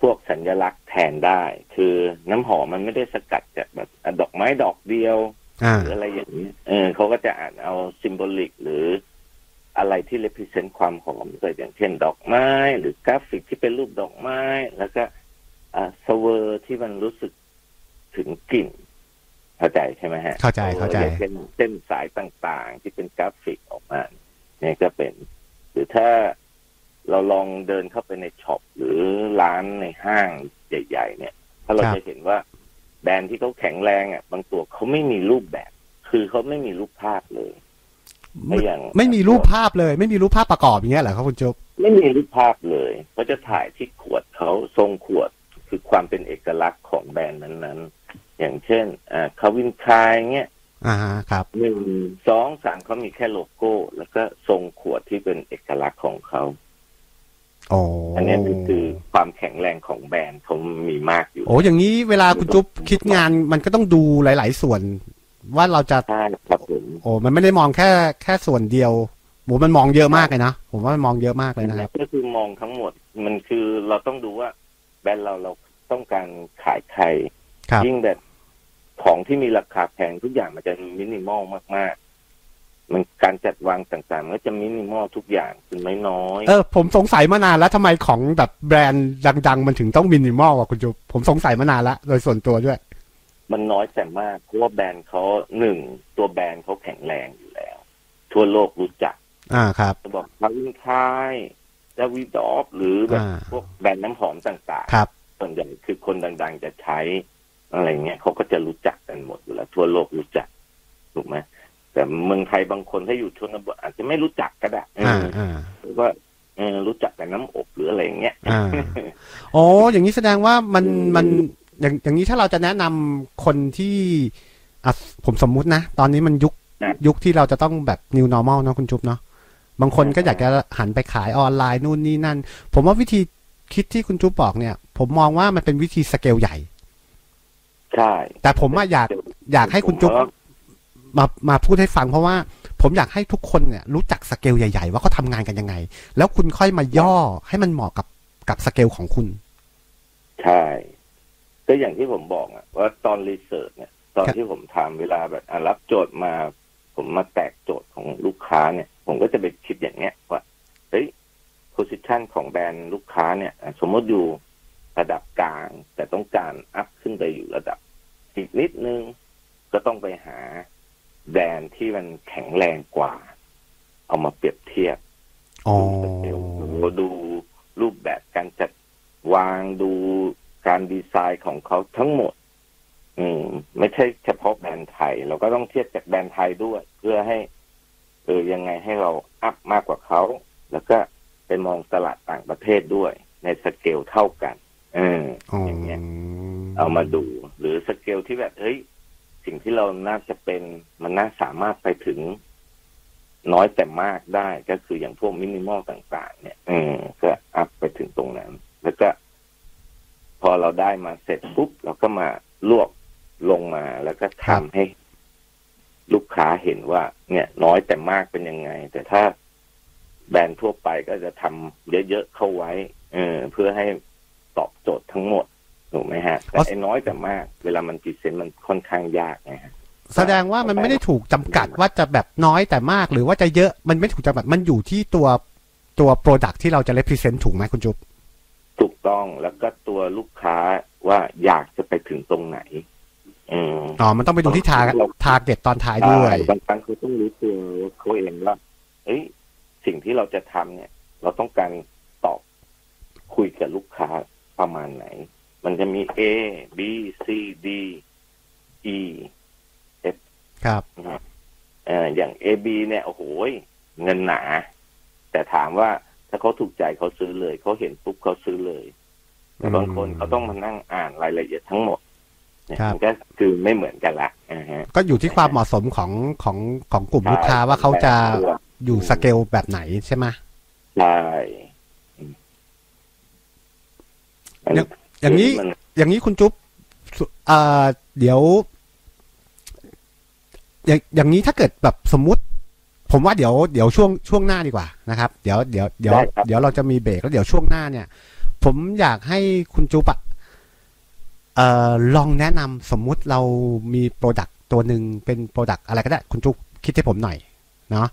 Speaker 4: พวกสัญลักษณ์แทนได้ คือน้ำหอมมันไม่ได้สกัดจากแบบอะดอกไม้ดอกเดียว
Speaker 3: อ่า
Speaker 4: หรืออะไรอย่างนี้ เออเขาก็จะอ่าเอา symbolic หรืออะไรที่ represent ความหอมก็อย่างเช่นดอกไม้ หรือกราฟิกที่เป็นรูปดอกไม้ แล้วก็อ่า swirl ที่มันรู้สึกถึงกลิ่น เข้าใจใช่ไหมฮะ
Speaker 3: เข้าใจเข้าใจ
Speaker 4: อย่างเช่นเส้นสายต่างๆ ที่เป็นกราฟิกออกมา เนี่ยก็เป็น หรือถ้า เราลองเดินเข้าไปใน shop หรือร้านในห้างใหญ่ ๆ เนี่ย ถ้าเรา
Speaker 3: ครับ
Speaker 4: จะเห็นว่าแบรนด์ที่เขาแข็งแรงอะบางตัวเขาไม่มีรูปแบบ คือเขาไม่มีรูปภาพเลยไม่อย่าง
Speaker 3: ไม่มีรูปภาพเลย ไม่มีรูปภาพประกอบอย่างเงี้ยเหรอครับคุณจุ๊บ
Speaker 4: ไม่มีรูปภาพเลยเขาจะถ่ายที่ขวดเขาทรงขวดคือความเป็นเอกลักษณ์ของแบรนด์นั้นๆ อย่างเช่นอ่าคาวินคายเงี้ย
Speaker 3: อ่าฮะครับ
Speaker 4: หนึ่งสองสามเขามีแค่โลโก้ แล้วก็ทรงขวดที่เป็นเอกลักษณ์ของเขา
Speaker 3: โอ้
Speaker 4: อันนี้คือคือความแข็งแรงของแบรนด์เขามีมากอยู่
Speaker 3: โอ้อย่างนี้เวลาคุณจุ๊บคิดงานมันก็ต้องดูหลาย ๆ ส่วน ว่าเราจะ
Speaker 4: ใช่ครับผม
Speaker 3: โอ้มันไม่ได้มองแค่แค่ส่วนเดียวโหมันมองเยอะมากเลยนะผมว่ามันมองเยอะมากเลยนะครับ
Speaker 4: ก็คือมองทั้งหมดมันคือเราต้องดูว่า แบรนด์เราเราต้องการขายใคร
Speaker 3: ครับ
Speaker 4: ยิ่งแบบของที่มีราคาแพงทุกอย่างมันจะมินิมอลมาก ๆ มัน การจัดวางต่างๆมันก็จะมินิมอลทุกอย่างคือไม่น้อย
Speaker 3: เออผมสงสัยมานานแล้วทำไมของแบบแบรนด์ดัง ๆ มันถึงต้องมินิมอลอะคุณจุ๊บผมสงสัยมานานแล้วโดยส่วนตัวด้วย
Speaker 4: มันน้อยแต่มากเพราะว่าแบรนด์เขาหนึ่งตัวแบรนด์เขาแข็งแรงอยู่แล้ว ทั่วโลกรู้จัก
Speaker 3: อ่าครับ
Speaker 4: จะบอกพาวินคายดาวิดอฟหรือแบบ
Speaker 3: อ่า
Speaker 4: พวกแบรนด์น้ำหอมต่าง
Speaker 3: ครับ
Speaker 4: ๆส่วนใหญ่คือคนดัง ๆ จะใช้อะไรเงี้ยเขาก็จะรู้จักกันหมดอยู่แล้วทั่วโลกรู้จักถูกไหม แต่เมืองไทยบางคนถ้าอยู่ชนบทอาจจะไม่รู้จักก็ได้
Speaker 3: อ่า
Speaker 4: เออ
Speaker 3: อ่า
Speaker 4: หรือว่าเออรู้จักแต่น้ำอบหรืออะไรอย่างเงี้ย
Speaker 3: อ่าโอ้อย่างนี้แสดงว่ามันมันอย่างอย่างนี้ถ้าเราจะแนะนำคนที่อะผมสมมุตินะ ตอนนี้มันยุค
Speaker 4: นะ
Speaker 3: ยุคที่เราจะต้องแบบ new normal เนอะคุณจุ๊บเนาะบางคนก็อยากจะหันไปขายออนไลน์นู่นนี่นั่น ผมว่าวิธีคิดที่คุณจุ๊บบอกเนี่ย ผมมองว่ามันเป็นวิธีสเกลใหญ่
Speaker 4: ใช่
Speaker 3: แต่ผมอะอยากอยากให้คุณจุ๊บ
Speaker 4: ผ มา
Speaker 3: มาพูดให้ฟังเพราะว่าผมอยากให้ทุกคนเนี่ยรู้จักสเกลใหญ่ ๆ ว่าเขาทำงานกันยังไง แล้วคุณค่อยมาย่อให้มันเหมาะกับกับสเกลของคุณ
Speaker 4: ใช่ก็อย่างที่ผมบอกอะว่าตอน research เนี่ย ตอนที่ผมทำเวลาแบบรับโจทย์มา ผมมาแตกโจทย์ของลูกค้าเนี่ย ผมก็จะไปคิดอย่างเนี้ยว่าเฮ้ย position ของแบรนด์ลูกค้าเนี่ย สมมติอยู่ระดับกลาง แต่ต้องการ up ขึ้นไปอยู่ระดับอีกนิดนึงก็ต้องไปหา แบรนด์ที่มันแข็งแรงกว่า เอามาเปรียบเทียบ
Speaker 3: อ๋อ
Speaker 4: ดูดูรูปแบบการจัดวางดูการดีไซน์ของเขาทั้งหมด อืม ไม่ใช่เฉพาะแบรนด์ไทย เราก็ต้องเทียบจากแบรนด์ไทยด้วย เพื่อให้เออยังไงให้เราอัพมากกว่าเขาแล้วก็ไปมองตลาดต่างประเทศด้วย ในสเกลเท่ากัน เออ
Speaker 3: อ๋อ
Speaker 4: อย่างเงี้ยเอามาดู หรือสเกลที่แบบเฮ้ย สิ่งที่เราน่าจะเป็นมันน่าสามารถไปถึงน้อยแต่มากได้ก็คืออย่างพวกมินิมอลต่าง ๆ เนี่ยเออก็ up ไปถึงตรงนั้น แล้วก็ พอเราได้มาเสร็จปุ๊บเราก็มารวบลงมาแล้วก็ทำให้ ลูกค้าเห็นว่า เนี่ย น้อยแต่มากเป็นยังไง แต่ถ้าแบรนด์ทั่วไปก็จะทำเยอะๆเข้าไว้ เออเพื่อให้ตอบโจทย์ทั้งหมด ถูกไหมฮะ แต่
Speaker 3: อ๋อ
Speaker 4: ไอ้น้อยแต่มาก เวลามัน present มันค่อนข้างยากไงฮะ
Speaker 3: แสดงว่ามันไม่ได้ถูกจำกัดว่าจะแบบน้อยแต่มากหรือว่าจะเยอะมันไม่ถูกจำกัดมันอยู่ที่ตัวตัว product ที่เราจะ represent ถูกไหมคุณจุ๊บ
Speaker 4: ถูกต้องแล้วก็ตัวลูกค้าว่าอยากจะไปถึงตรงไหนอืม
Speaker 3: อ๋อ มันต้องไปดูที่ทา target ตอนท้ายด้วย
Speaker 4: ใช่บางครั้งเขาต้องรู้ตัวเขาเองว่าเอ้ยสิ่งที่เราจะทำเนี่ย เราต้องการตอบคุยกับลูกค้าประมาณไหน มันจะมี A B C D E
Speaker 3: ครับ
Speaker 4: นะครับเอ่ออย่าง A B เนี่ยโอ้โหเงินหนา แต่ถามว่าถ้าเขาถูกใจเขาซื้อเลย เขาเห็นปุ๊บเขาซื้อเลยแต่บางคนเขาต้องมานั่งอ่านรายละเอียดทั้งหมดเนี่ย
Speaker 3: ครับ
Speaker 4: มันก็คือไม่เหมือนกันละอ่าฮะ
Speaker 3: ก็อยู่ที่ความเหมาะสมของของของกลุ่มลูกค้าว่าเขาจะอยู่สเกลแบบไหนใช่ไหม
Speaker 4: ใช่ อืม
Speaker 3: อย่างอย่างนี้
Speaker 4: มัน
Speaker 3: อย่างนี้คุณจุ๊บสุเอ่อเดี๋ยว อย่างอย่างนี้ถ้าเกิดแบบสมมุติ ผมว่าเดี๋ยวเดี๋ยวช่วงช่วงหน้าดีกว่านะครับ เดี๋ยวเดี๋ยวเดี๋ยว
Speaker 4: ได้ครับ
Speaker 3: เดี๋ยวเราจะมีเบรกแล้วเดี๋ยวช่วงหน้าเนี่ย ผมอยากให้คุณจุ๊บอะเอ่อลองแนะนำสมมุติเรามี product ตัวหนึ่งเป็น product อะไรก็ได้ คุณจุ๊บคิดให้ผมหน่อยเนาะ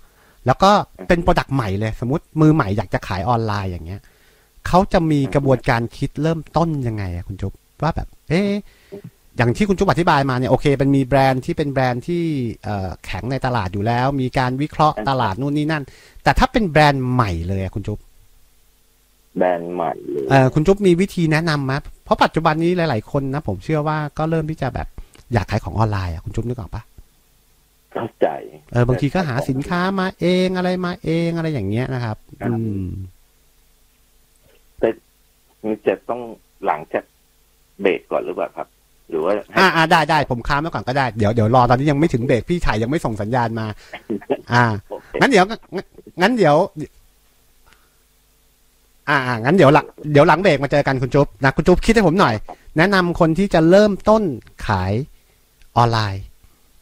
Speaker 3: แล้วก็เป็น product ใหม่เลย สมมติมือใหม่อยากจะขายออนไลน์อย่างเงี้ย เขาจะมีกระบวนการคิดเริ่มต้นยังไงอะคุณจุ๊บว่าแบบ เอ๊ะอย่างที่คุณจุ๊บอธิบายมาเนี่ยโอเคเป็นมีแบรนด์ที่เป็นแบรนด์ที่เอ่อแข็งในตลาดอยู่แล้ว มีการวิเคราะห์ตลาดนู่นนี่นั่น แต่ถ้าเป็นแบรนด์ใหม่เลยอะคุณจุ๊บ
Speaker 4: แบรนด์ใหม่เลย
Speaker 3: เอ่อคุณจุ๊บมีวิธีแนะนำไหมเพราะปัจจุบันนี้หลาย ๆ คนนะ ผมเชื่อว่าก็เริ่มที่จะแบบอยากขายของออนไลน์อะคุณจุ๊บนึกออกปะ
Speaker 4: เข้าใจ
Speaker 3: เออบางทีก็หาสินค้ามาเองอะไรมาเองอะไรอย่างเงี้ยนะครับ
Speaker 4: ครับ
Speaker 3: อืม
Speaker 4: นี่จะต้องหลังจากเบรกก่อนหรือเปล่าครับ หรือว่าให้
Speaker 3: อ่าอ่าได้ได้ผมค้างไว้ก่อนก็ได้เดี๋ยวเดี๋ยวรอตอนนี้ยังไม่ถึงเบรกพี่ถ่ายยังไม่ส่งสัญญาณมา อ่า
Speaker 4: โอเค
Speaker 3: งั้นเดี๋ยวงั้นงั้นเดี๋ยวอ่าอ่างั้นเดี๋ยวหลังเดี๋ยวหลังเบรกมาเจอกันคุณจุ๊บนะคุณจุ๊บคิดให้ผมหน่อย แนะนำคนที่จะเริ่มต้นขายออนไลน์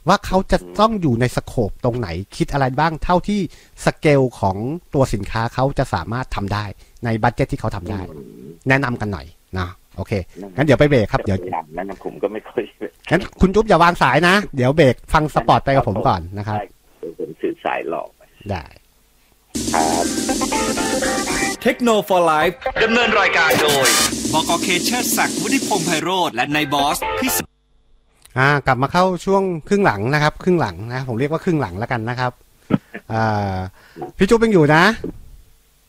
Speaker 3: ว่าเขาจะต้องอยู่ใน scope ตรงไหนคิดอะไรบ้างเท่าที่สเกลของตัวสินค้าเขาจะสามารถทำได้ใน budget ที่เขาทำได้ แนะนำกันหน่อยนะโอเคงั้นเดี๋ยวไปเบรกครับเดี๋ยว
Speaker 4: พยายามนั้นนะผมก็ไม่ค่อย
Speaker 3: งั้นคุณจุ๊บอย่าวางสายนะ เดี๋ยวเบรกฟัง spot ไปกับผมก่อนนะครับ
Speaker 4: ได้เดี๋ยวผมสื่อสายหลอก
Speaker 3: ได้
Speaker 4: ครับ
Speaker 2: เทคโนโลยี
Speaker 1: ดำเนินรายการโดย
Speaker 2: บกเคเชอร์ศักดิ์วุฒิพงษ์ไพโรธและนายบอสพิส
Speaker 3: อ่ากลับมาเข้าช่วงครึ่งหลังนะครับ ครึ่งหลังนะ ผมเรียกว่าครึ่งหลังแล้วกันนะครับอ่าพี่จุ๊บยังอยู่นะ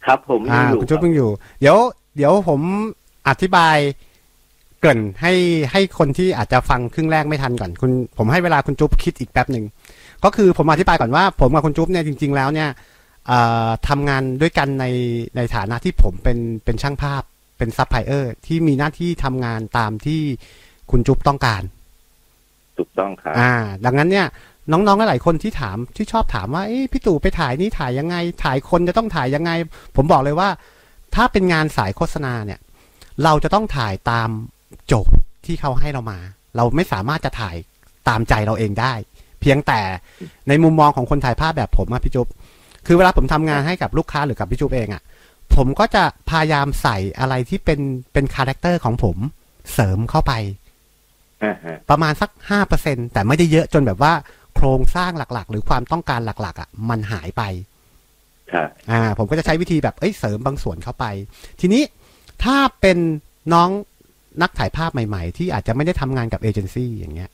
Speaker 4: ครับผม
Speaker 3: อ่า
Speaker 4: ยังอยู่
Speaker 3: คุณจุ๊บยังอยู่ เดี๋ยว เดี๋ยวผมอธิบายเกริ่นให้ให้คนที่อาจจะฟังครึ่งแรกไม่ทันก่อนคุณผมให้เวลาคุณจุ๊บคิดอีกแป๊บหนึ่งก็คือผมอธิบายก่อนว่า ผมกับคุณจุ๊บเนี่ยจริง ๆ แล้วเนี่ยเอ่อทำงานด้วยกันในในฐานะที่ผมเป็นเป็นช่างภาพเป็นซัพพลายเออร์ที่มีหน้าที่ทำงานตามที่คุณจุ๊บต้องการ
Speaker 4: ถูกต้องครับ
Speaker 3: อ่า ดังนั้นเนี่ย น้องๆหลายๆคนที่ถามที่ชอบถามว่าเอ้พี่ตู่ไปถ่ายนี่ถ่ายยังไง ถ่ายคนจะต้องถ่ายยังไง ผมบอกเลยว่า ถ้าเป็นงานสายโฆษณาเนี่ย เราจะต้องถ่ายตามโจทย์ที่เขาให้เรามา เราไม่สามารถจะถ่ายตามใจเราเองได้ เพียงแต่ในมุมมองของคนถ่ายภาพแบบผมอะพี่จุ๊บคือเวลาผมทำงานให้กับลูกค้าหรือกับพี่จุ๊บเองอะผมก็จะพยายามใส่อะไรที่เป็นเป็น character ของผมเสริมเข้าไป
Speaker 4: อ่าฮะ
Speaker 3: ประมาณสักห้าเปอร์เซ็นแต่ไม่ได้เยอะจนแบบว่า โครงสร้างหลักๆ หรือความต้องการหลัก ๆ อะ มันหายไป
Speaker 4: ครับ
Speaker 3: อ่า ผมก็จะใช้วิธีแบบเอ้ยเสริมบางส่วนเข้าไป ทีนี้ถ้าเป็นน้องนักถ่ายภาพใหม่ ๆ ที่อาจจะไม่ได้ทำงานกับเอเจนซี่อย่างเงี้ย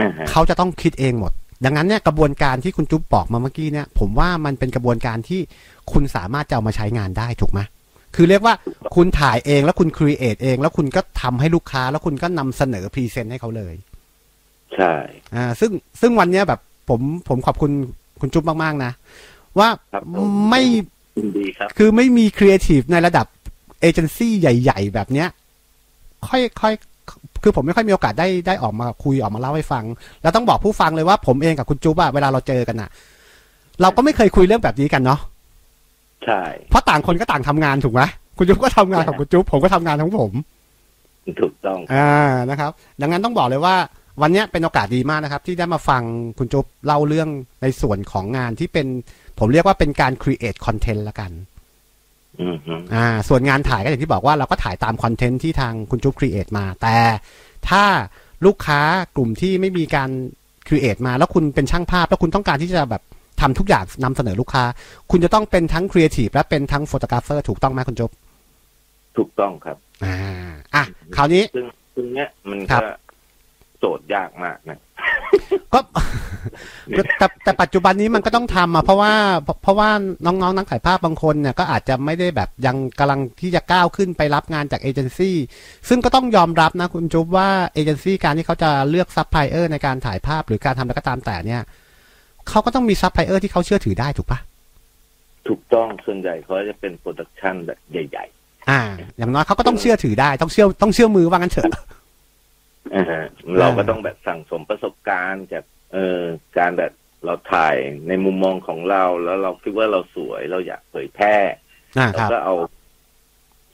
Speaker 4: อ่าฮะ
Speaker 3: เขาจะต้องคิดเองหมด ดังนั้นเนี่ยกระบวนการที่คุณจุ๊บบอกมาเมื่อกี้เนี่ย ผมว่ามันเป็นกระบวนการที่คุณสามารถจะเอามาใช้งานได้ถูกไหมคือเรียกว่าคุณถ่ายเองแล้วคุณ create เอง แล้วคุณก็ทำให้ลูกค้า แล้วคุณก็นำเสนอ present ให้เขาเลย อ่าซึ่งซึ่งวันเนี้ยแบบผมผมขอบคุณคุณจุ๊บมากๆนะ ว่า
Speaker 4: ครับผม
Speaker 3: ไม่
Speaker 4: ยินดีครับ
Speaker 3: คือไม่มีครีเอทีฟในระดับเอเจนซี่ใหญ่ ๆ แบบเนี้ย ค่อยค่อยคือผมไม่ค่อยมีโอกาสได้ได้ออกมาคุยออกมาเล่าให้ฟัง แล้วต้องบอกผู้ฟังเลยว่าผมเองกับคุณจุ๊บอะเวลาเราเจอกันอะเราก็ไม่เคยคุยเรื่องแบบนี้กันเนาะ
Speaker 4: ใช่
Speaker 3: เพราะต่างคนก็ต่างทำงานถูกไหมคุณจุ๊บก็ทำงานของคุณจุ๊บผมก็ทำงานของผม
Speaker 4: ถูกต้อง
Speaker 3: อ่านะครับ ดังนั้นต้องบอกเลยว่า วันเนี้ยเป็นโอกาสดีมากนะครับ ที่ได้มาฟังคุณจุ๊บเล่าเรื่องในส่วนของงานที่เป็น ผมเรียกว่าเป็นการ create content ละกัน
Speaker 4: อืมฮึ
Speaker 3: อ่า ส่วนงานถ่ายก็อย่างที่บอกว่าเราก็ถ่ายตามคอนเทนต์ที่ทางคุณจุ๊บ create มา แต่ถ้าลูกค้ากลุ่มที่ไม่มีการ create มาแล้วคุณเป็นช่างภาพ แล้วคุณต้องการที่จะแบบทำทุกอย่างนำเสนอลูกค้า คุณจะต้องเป็นทั้ง creative และเป็นทั้ง photographer ถูกต้องไหมคุณจุ๊บ
Speaker 4: ถูกต้องครับ
Speaker 3: อ่า อะ คราวนี้
Speaker 4: ซึ่งซึ่งเนี้ยมัน
Speaker 3: ครั
Speaker 4: ก็
Speaker 3: บ
Speaker 4: โจทย์ยากมากนะ
Speaker 3: ก็แต่แต่ปัจจุบันนี้มันก็ต้องทำอะเพราะว่าเพราะเพราะว่าน้องๆนักถ่ายภาพบางคนเนี่ยก็อาจจะไม่ได้แบบยังกำลังที่จะก้าวขึ้นไปรับงานจากเอเจนซี่ซึ่งก็ต้องยอมรับนะคุณจุ๊บว่าเอเจนซี่การที่เขาจะเลือกซัพพลายเออร์ในการถ่ายภาพหรือการทำอะไรก็ตามแต่เนี่ยเขาก็ต้องมีซัพพลายเออร์ที่เขาเชื่อถือได้ถูกปะ
Speaker 4: ถูกต้องส่วนใหญ่เขาจะเป็น production แบบใหญ่
Speaker 3: อ่า อย่างน้อยเขาก็ต้องเชื่อถือได้ต้องเชื่อต้องเชื่อมือว่างั้นเถอะ
Speaker 4: ๆอ่าฮะ เราก็ต้องแบบสั่งสมประสบการณ์จากเอ่อการแบบเราถ่ายในมุมมองของเราแล้วเราคิดว่าเราสวยเราอยากเผยแพร่
Speaker 3: อ่า
Speaker 4: เรา
Speaker 3: ครับ
Speaker 4: ก็เอา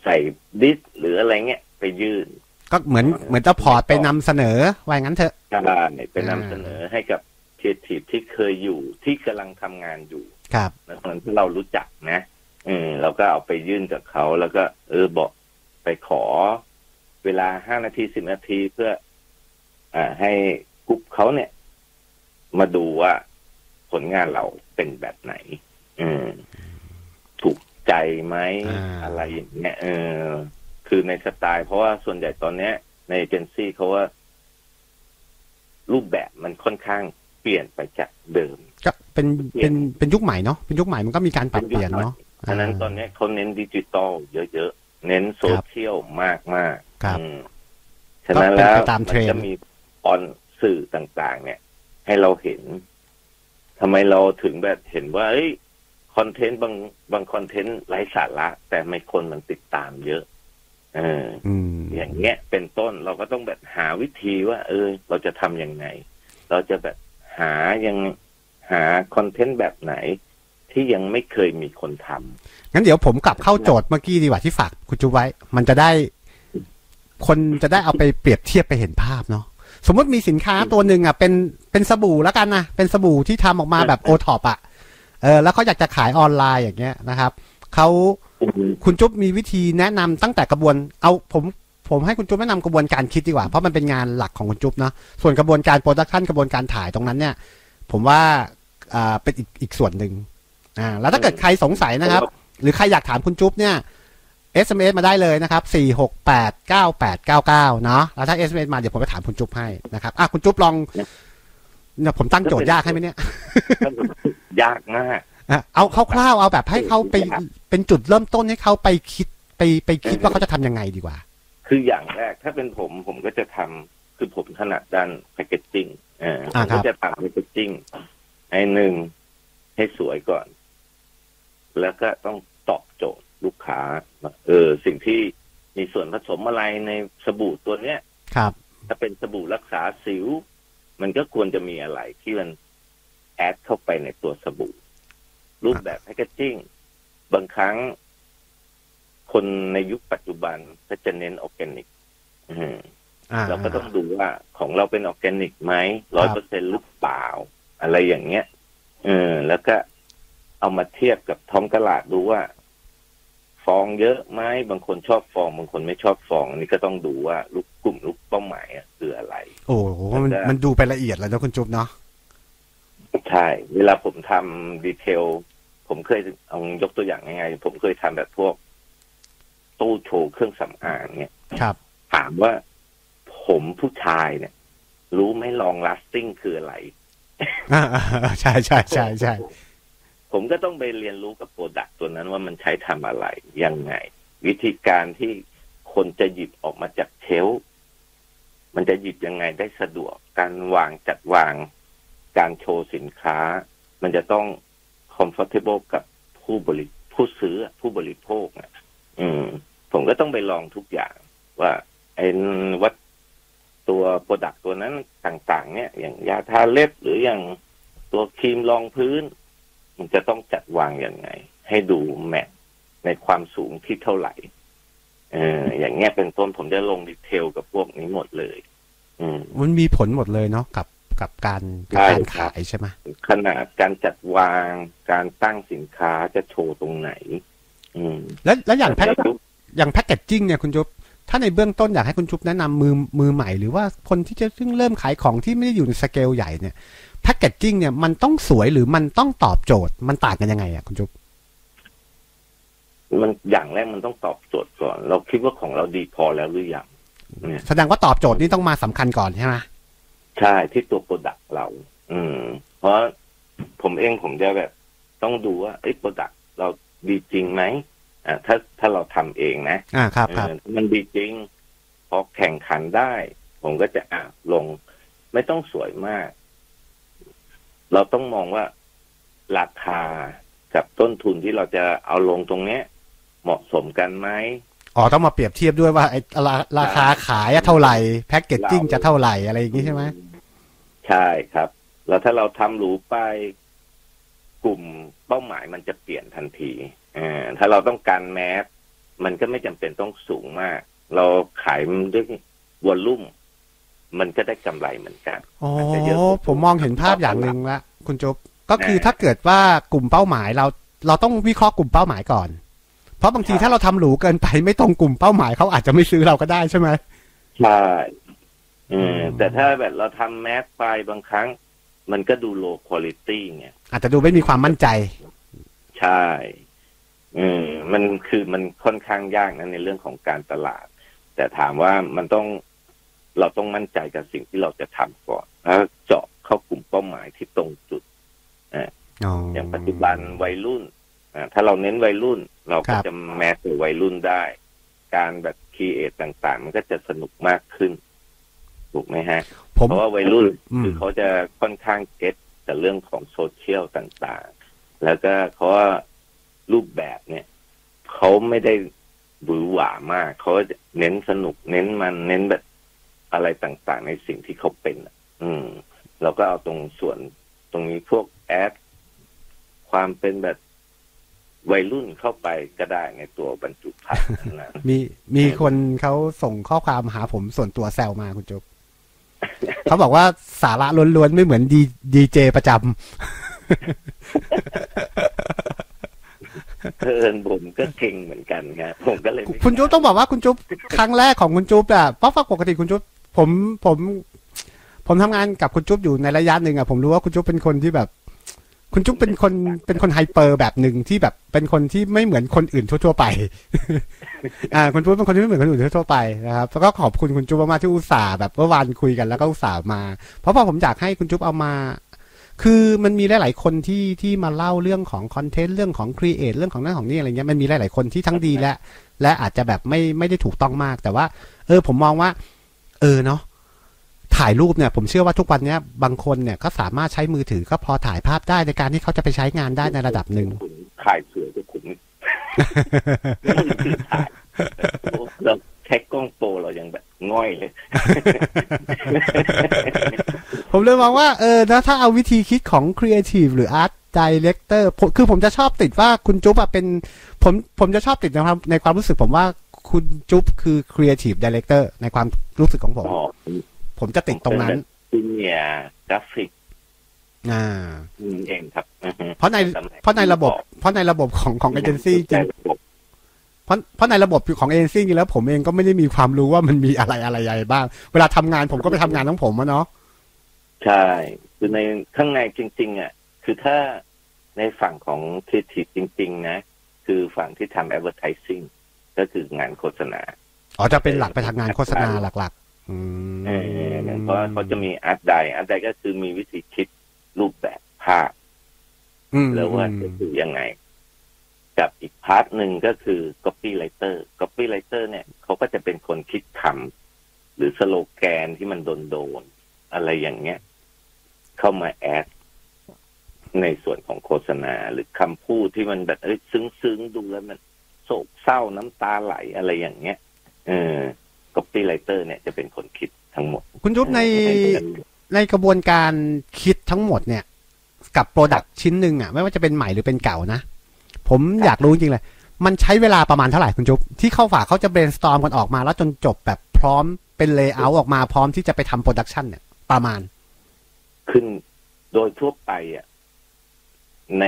Speaker 4: ใส่ดิสหรืออะไรเงี้ยไปยื่น
Speaker 3: ก็เหมือนเหมือนจะพอร์ตไปนำเสนอว่าอย่างนั้นเถอะ
Speaker 4: การไปนำ
Speaker 3: อ่า
Speaker 4: เสนอให้กับครีเอทีฟที่เคยอยู่ที่กำลังทำงานอยู่
Speaker 3: ครับ
Speaker 4: นะคนที่เรารู้จักนะเออเราก็เอาไปยื่นกับเขาแล้วก็ เออบอกไปขอ เวลาห้านาทีสิบนาทีเพื่ออ่าให้กรุ๊ปเขาเนี่ย มาดูว่าผลงานเราเป็นแบบไหน อืมถูกใจไหม
Speaker 3: อ่า
Speaker 4: อะไรอย่างเงี้ยเออ คือในสไตล์ เพราะว่าส่วนใหญ่ตอนเนี้ย ในเอเจนซี่เขาว่า รูปแบบมันค่อนข้างเปลี่ยนไปจากเดิม
Speaker 3: ก็เป็นเป็นเป็นยุคใหม่เนาะเป็นยุคใหม่มันก็มีการปรับเปลี่ยนเนาะ
Speaker 4: ฉะนั้นตอนนี้เขาเน้นดิจิตอลเยอะๆ เน้นโซเชียลมากมากๆ
Speaker 3: ครับ
Speaker 4: อืมฉะนั้นแล้ว
Speaker 3: ก็เป็นไปตามเทรนด์
Speaker 4: จะมี on สื่อต่างๆ เนี่ย ให้เราเห็นทำไมเราถึงแบบเห็นว่าเอ้ย content บางบาง content ไร้สาระ แต่ทำไมคนมันติดตามเยอะ เออ
Speaker 3: อืม
Speaker 4: อย่างเงี้ยเป็นต้นเราก็ต้องแบบหาวิธีว่า เออ เราจะทำยังไง เราจะแบบหายังหาคอนเทนต์แบบไหน ที่ยังไม่เคยมีคนทำ
Speaker 3: งั้นเดี๋ยวผมกลับเข้าโจทย์เมื่อกี้ดีกว่าที่ฝากคุณจูไว้ มันจะได้ คนจะได้เอาไปเปรียบเทียบไปเห็นภาพเนาะสมมติมีสินค้าตัวหนึ่งอะเป็นเป็นสบู่แล้วกันนะเป็นสบู่ที่ทำออกมาแบบโอท็อปอะเออแล้วเขาอยากจะขายออนไลน์อย่างเงี้ยนะครับเขาคุณจุ๊บมีวิธีแนะนำตั้งแต่กระบวน เอาผมผมให้คุณจุ๊บแนะนำกระบวนการคิดดีกว่า เพราะมันเป็นงานหลักของคุณจุ๊บเนาะส่วนกระบวนการโปรดักชันกระบวนการถ่ายตรงนั้นเนี่ย ผมว่าอ่าเป็นอีกอีกส่วนหนึ่งอ่าแล้วถ้าเกิดใครสงสัยนะครับ หรือใครอยากถามคุณจุ๊บเนี่ย SMS มาได้เลยนะครับ 4 6 8 9 8 9 9 เนาะแล้วถ้า SMS มาเดี๋ยวผมไปถามคุณจุ๊บให้นะครับอะคุณจุ๊บลองเนี่ยผมตั้งโจทย์ยากให้ไหมเนี่ย
Speaker 4: ยากมาก
Speaker 3: อะเอาคร่าวๆเอาแบบให้เขาไปเป็นจุดเริ่มต้นให้เขาไปคิดไปไปคิดว่าเขาจะทำยังไงดีกว่า
Speaker 4: คืออย่างแรกถ้าเป็นผมผมก็จะทำคือผมถนัดด้านแพคเกจจิ้งเออผ
Speaker 3: อ่ามครั
Speaker 4: ก็
Speaker 3: บ
Speaker 4: จะทำแพคเกจจิ้งให้หนึ่งให้สวยก่อน แล้วก็ต้องตอบโจทย์ ลูกค้าว่าเออสิ่งที่มีส่วนผสมอะไรในสบู่ตัวเนี้ย
Speaker 3: ครับ
Speaker 4: ถ้าเป็นสบู่รักษาสิว มันก็ควรจะมีอะไรที่มัน add เข้าไปในตัวสบู่ รูปแบบ packaging บางครั้ง คนในยุคปัจจุบันก็จะเน้นออร์แกนิกอืม
Speaker 3: อ่า
Speaker 4: เราก็ต้องดูว่าของเราเป็นออร์แกนิกไหมร้อยเปอร์เซ็นต์หรือเปล่า อะไรอย่างเงี้ยเออแล้วก็เอามาเทียบกับท้องตลาดดูว่า ฟองเยอะไหมบางคนชอบฟอง บางคนไม่ชอบฟองอันนี้ก็ต้องดูว่าลูกกลุ่มลูกเป้าหมายอะคืออะไร
Speaker 3: โอ้โหมันมันดูไปละเอียดแล้วนะคุณจุ๊บเนาะ
Speaker 4: ใช่ เวลาผมทำ detail ผมเคยเอายกตัวอย่างง่ายๆผมเคยทำแบบพวก ตู้โชว์เครื่องสำอางเนี่ย
Speaker 3: ครับ
Speaker 4: ถามว่าผมผู้ชายเนี่ย รู้ไหมลอง lasting คืออะไร
Speaker 3: อ่าใช่ใช่ใช่ใช่
Speaker 4: ผมก็ต้องไปเรียนรู้กับ product ตัวนั้นว่ามันใช้ทำอะไร ยังไง วิธีการที่คนจะหยิบออกมาจากเชลมันจะหยิบยังไงได้สะดวก การวางจัดวาง การโชว์สินค้า มันจะต้อง comfortable กับผู้บริผู้ซื้อผู้บริโภคอะ อืม ผมก็ต้องไปลองทุกอย่าง ว่าไอ้วัดตัวโปรดักตัวนั้นต่าง ๆ เนี่ย อย่างยาทาเล็บหรืออย่างตัวครีมรองพื้น มันจะต้องจัดวางอย่างไง ให้ดูแมทในความสูงที่เท่าไหร่ เออ อย่างเงี้ยเป็นต้นผมจะลงดีเทลกับพวกนี้หมดเลย อืม
Speaker 3: มันมีผลหมดเลยเนาะกับกับการกับ
Speaker 4: ใช่
Speaker 3: การ
Speaker 4: ครับ
Speaker 3: ขายใช่ไหม
Speaker 4: ขนาดการจัดวางการตั้งสินค้าจะโชว์ตรงไหน อืม
Speaker 3: แล้วแล้วอย่างแพ็ค
Speaker 4: ในทุก
Speaker 3: อย่างแพ็กเกจจิ้งเนี่ยคุณจุ๊บ ถ้าในเบื้องต้นอยากให้คุณจุ๊บแนะนำมือมือใหม่ หรือว่าคนที่จะเพิ่งเริ่มขายของที่ไม่ได้อยู่ในสเกลใหญ่เนี่ยpackaging เนี่ยมันต้องสวยหรือมันต้องตอบโจทย์ มันต่างกันยังไงอะคุณจุ๊บ
Speaker 4: มันอย่างแรกมันต้องตอบโจทย์ก่อน เราคิดว่าของเราดีพอแล้วหรือยังเนี่ย
Speaker 3: แสดงว่าตอบโจทย์นี่ต้องมาสำคัญก่อนใช่ไหม
Speaker 4: ใช่ที่ตัว product เรา อืม เพราะผมเองผมจะแบบ ต้องดูว่าไอ้ product เราดีจริงไหม อ่าถ้าถ้าเราทำเองนะ
Speaker 3: อ่าครับครับ
Speaker 4: เออมันดีจริง พอแข่งขันได้ ผมก็จะอะลง ไม่ต้องสวยมาก เราต้องมองว่าราคากับต้นทุนที่เราจะเอาลงตรงเนี้ย เหมาะสมกันไหม
Speaker 3: อ๋อต้องมาเปรียบเทียบด้วยว่าไอ้ราราคาขายอะเท่าไหร่แพ็กเกจจิ้งจะเท่าไหร่อะไรอย่างงี้ใช่ไหม
Speaker 4: ใช่ครับ แล้วถ้าเราทำหรูไปกลุ่มเป้าหมายมันจะเปลี่ยนทันทีอ่า ถ้าเราต้องการแมสมันก็ไม่จำเป็นต้องสูงมาก เราขายด้วยวอลลุ่ม มันก็ได้กำไรเหมือนกัน
Speaker 3: โอ้
Speaker 4: อาจจะเยอะ
Speaker 3: ผมมองเห็นภาพอย่างหนึ่งละคุณจุ๊บก็คือ
Speaker 4: อ่า
Speaker 3: ถ้าเกิดว่ากลุ่มเป้าหมายเราเราต้องวิเคราะห์กลุ่มเป้าหมายก่อน เพราะบางที
Speaker 4: ใช่
Speaker 3: ถ้าเราทำหรูเกินไปไม่ตรงกลุ่มเป้าหมายเขาอาจจะไม่ซื้อเราก็ได้ใช่ไหม
Speaker 4: ใช่เออ
Speaker 3: อืม
Speaker 4: แต่ถ้าแบบเราทำแมสไปบางครั้ง มันก็ดูโลคุณ i t y ไง
Speaker 3: อาจจะดูไม่มีความมั่นใจ
Speaker 4: ใช่เออมันคือมันค่อนข้างยากนะในเรื่องของการตลาด แต่ถามว่ามันต้องเราต้องมั่นใจกับสิ่งที่เราจะทำก่อนแล้วเจาะเข้ากลุ่มเป้าหมายที่ตรงจุดอย่างปัจจุบันวัยรุ่นอ่าถ้าเราเน้นวัยรุ่น เรา
Speaker 3: ครั
Speaker 4: ก็
Speaker 3: บ
Speaker 4: จะแมสกับวัยรุ่นได้ การแบบคีเอทต่าง ๆ มันก็จะสนุกมากขึ้น ถูกไหมฮะ
Speaker 3: ผม
Speaker 4: เพราะว่าวัยรุ่น
Speaker 3: อืม
Speaker 4: คือเขาจะค่อนข้างเก็ตกับเรื่องของโซเชียลต่าง ๆ แล้วก็เขาว่า รูปแบบเนี่ยเขาไม่ได้หวือหวามากเขาจะเน้นสนุกเน้นมันเน้นแบบอะไรต่างๆ ในสิ่งที่เขาเป็นอะอืมเราก็เอาตรงส่วนตรงนี้พวกแอดความเป็นแบบวัยรุ่นเข้าไปก็ได้ในตัวบรรจุภัณฑ์นั้น
Speaker 3: มีมีคนเขาส่งข้อความหาผมส่วนตัวแซวมาคุณจุ๊บเขาบอกว่าสาระล้วนๆ ไม่เหมือนดีดีเจประจำ
Speaker 4: เพิ่นผมก็เก่งเหมือนกันครับผมก็เลย
Speaker 3: คุณจุ๊บต้องบอกว่าคุณจุ๊บครั้งแรกของคุณจุ๊บอะเพราะปกติคุณจุ๊บผมผม ผมทำงานกับคุณจุ๊บอยู่ในระยะหนึ่งอะผมรู้ว่าคุณจุ๊บเป็นคนที่แบบ คุณจุ๊บเป็นคนเป็นคนไฮเปอร์แบบหนึ่งที่แบบเป็นคนที่ไม่เหมือนคนอื่นทั่วๆไป อ่าคุณจุ๊บเป็นคนที่ไม่เหมือนคนอื่นทั่วๆไปนะครับแล้วก็ขอบคุณคุณจุ๊บมากที่อุตส่าห์แบบเมื่อวานคุยกันแล้วก็อุตส่าห์มา เพราะว่าผมอยากให้คุณจุ๊บเอามา คือมันมีหลาย ๆ คนที่ที่มาเล่าเรื่องของคอนเทนต์เรื่องของครีเอทเรื่องของนั่นของนี่อะไรเงี้ยมันมีหลาย ๆ คนที่ทั้งดีและ และอาจจะแบบไม่ไม่ได้ถูกต้องมาก แต่ว่า เออผมมองว่า เออเนาะถ่ายรูปเนี่ยผมเชื่อว่าทุกวันเนี้ยบางคนเนี่ยก็สามารถใช้มือถือก็พอถ่ายภาพได้ในการที่เขาจะไปใช้งานได้ในระดับหนึ่ง
Speaker 4: ขุนขายเสือก็ขุนคือถ่ายเราใช้กล้อง pro เรายังแบบ ง่อยเลย
Speaker 3: ผมเลยมองว่าเออนะถ้าเอาวิธีคิดของครีเอทีฟหรือ art director คือผมจะชอบติดว่าคุณจุ๊บอะเป็น ผมผมจะชอบติดนะครับในความรู้สึกผมว่าคุณจุ๊บคือ creative director ในความรู้สึกของผม
Speaker 4: อ๋อ
Speaker 3: ผมจะติดตรงนั้น
Speaker 4: senior graphic
Speaker 3: อ่า
Speaker 4: นี่เองครับอือฮึ
Speaker 3: เพราะในเพราะในระบบ เพราะในระบบของของเอเจนซี่จริง
Speaker 4: ระบบ
Speaker 3: เพราะเพราะในระบบของเอเจนซี่จริงแล้วผมเองก็ไม่ได้มีความรู้ว่ามันมีอะไรอะไรใหญ่บ้าง เวลาทำงานผมก็ไปทำงานของผมอะเนาะ
Speaker 4: ใช่คือในข้างในจริง ๆ อะ คือถ้าในฝั่งของครีเอทีฟจริง ๆ นะ คือฝั่งที่ทำ advertising ก็คืองานโฆษณา
Speaker 3: อ๋อจะเป็นหลักไปทางงานโฆษณาหลักๆ อืม
Speaker 4: เออเพราะเขาจะมี art di art di ก็คือมีวิธีคิดรูปแบบภาพ
Speaker 3: อืม
Speaker 4: แล้วว่าจะคือยังไง กับอีก part หนึ่งก็คือ copywriter copywriter เนี่ยเขาก็จะเป็นคนคิดคำหรือสโลแกนที่มันโดนโดนอะไรอย่างเงี้ย เข้ามา add ในส่วนของโฆษณาหรือคำพูดที่มันแบบเอ้ยซึ้งๆดูแล้วมันโศกเศร้าน้ำตาไหลอะไรอย่างเงี้ย เออ copywriter เนี่ยจะเป็นคนคิดทั้งหมด
Speaker 3: คุณจุ๊บในในกระบวนการคิดทั้งหมดเนี่ย กับ product ชิ้นหนึ่งอะ ไม่ว่าจะเป็นใหม่หรือเป็นเก่านะ ผมอยากรู้จริงๆเลย มันใช้เวลาประมาณเท่าไหร่คุณจุ๊บที่เข้าฝากเขาจะ brainstorm กันออกมา แล้วจนจบแบบพร้อมเป็น layout ออกมาพร้อมที่จะไปทำ production เนี่ย ประมาณ
Speaker 4: ขึ้นโดยทั่วไปอะใน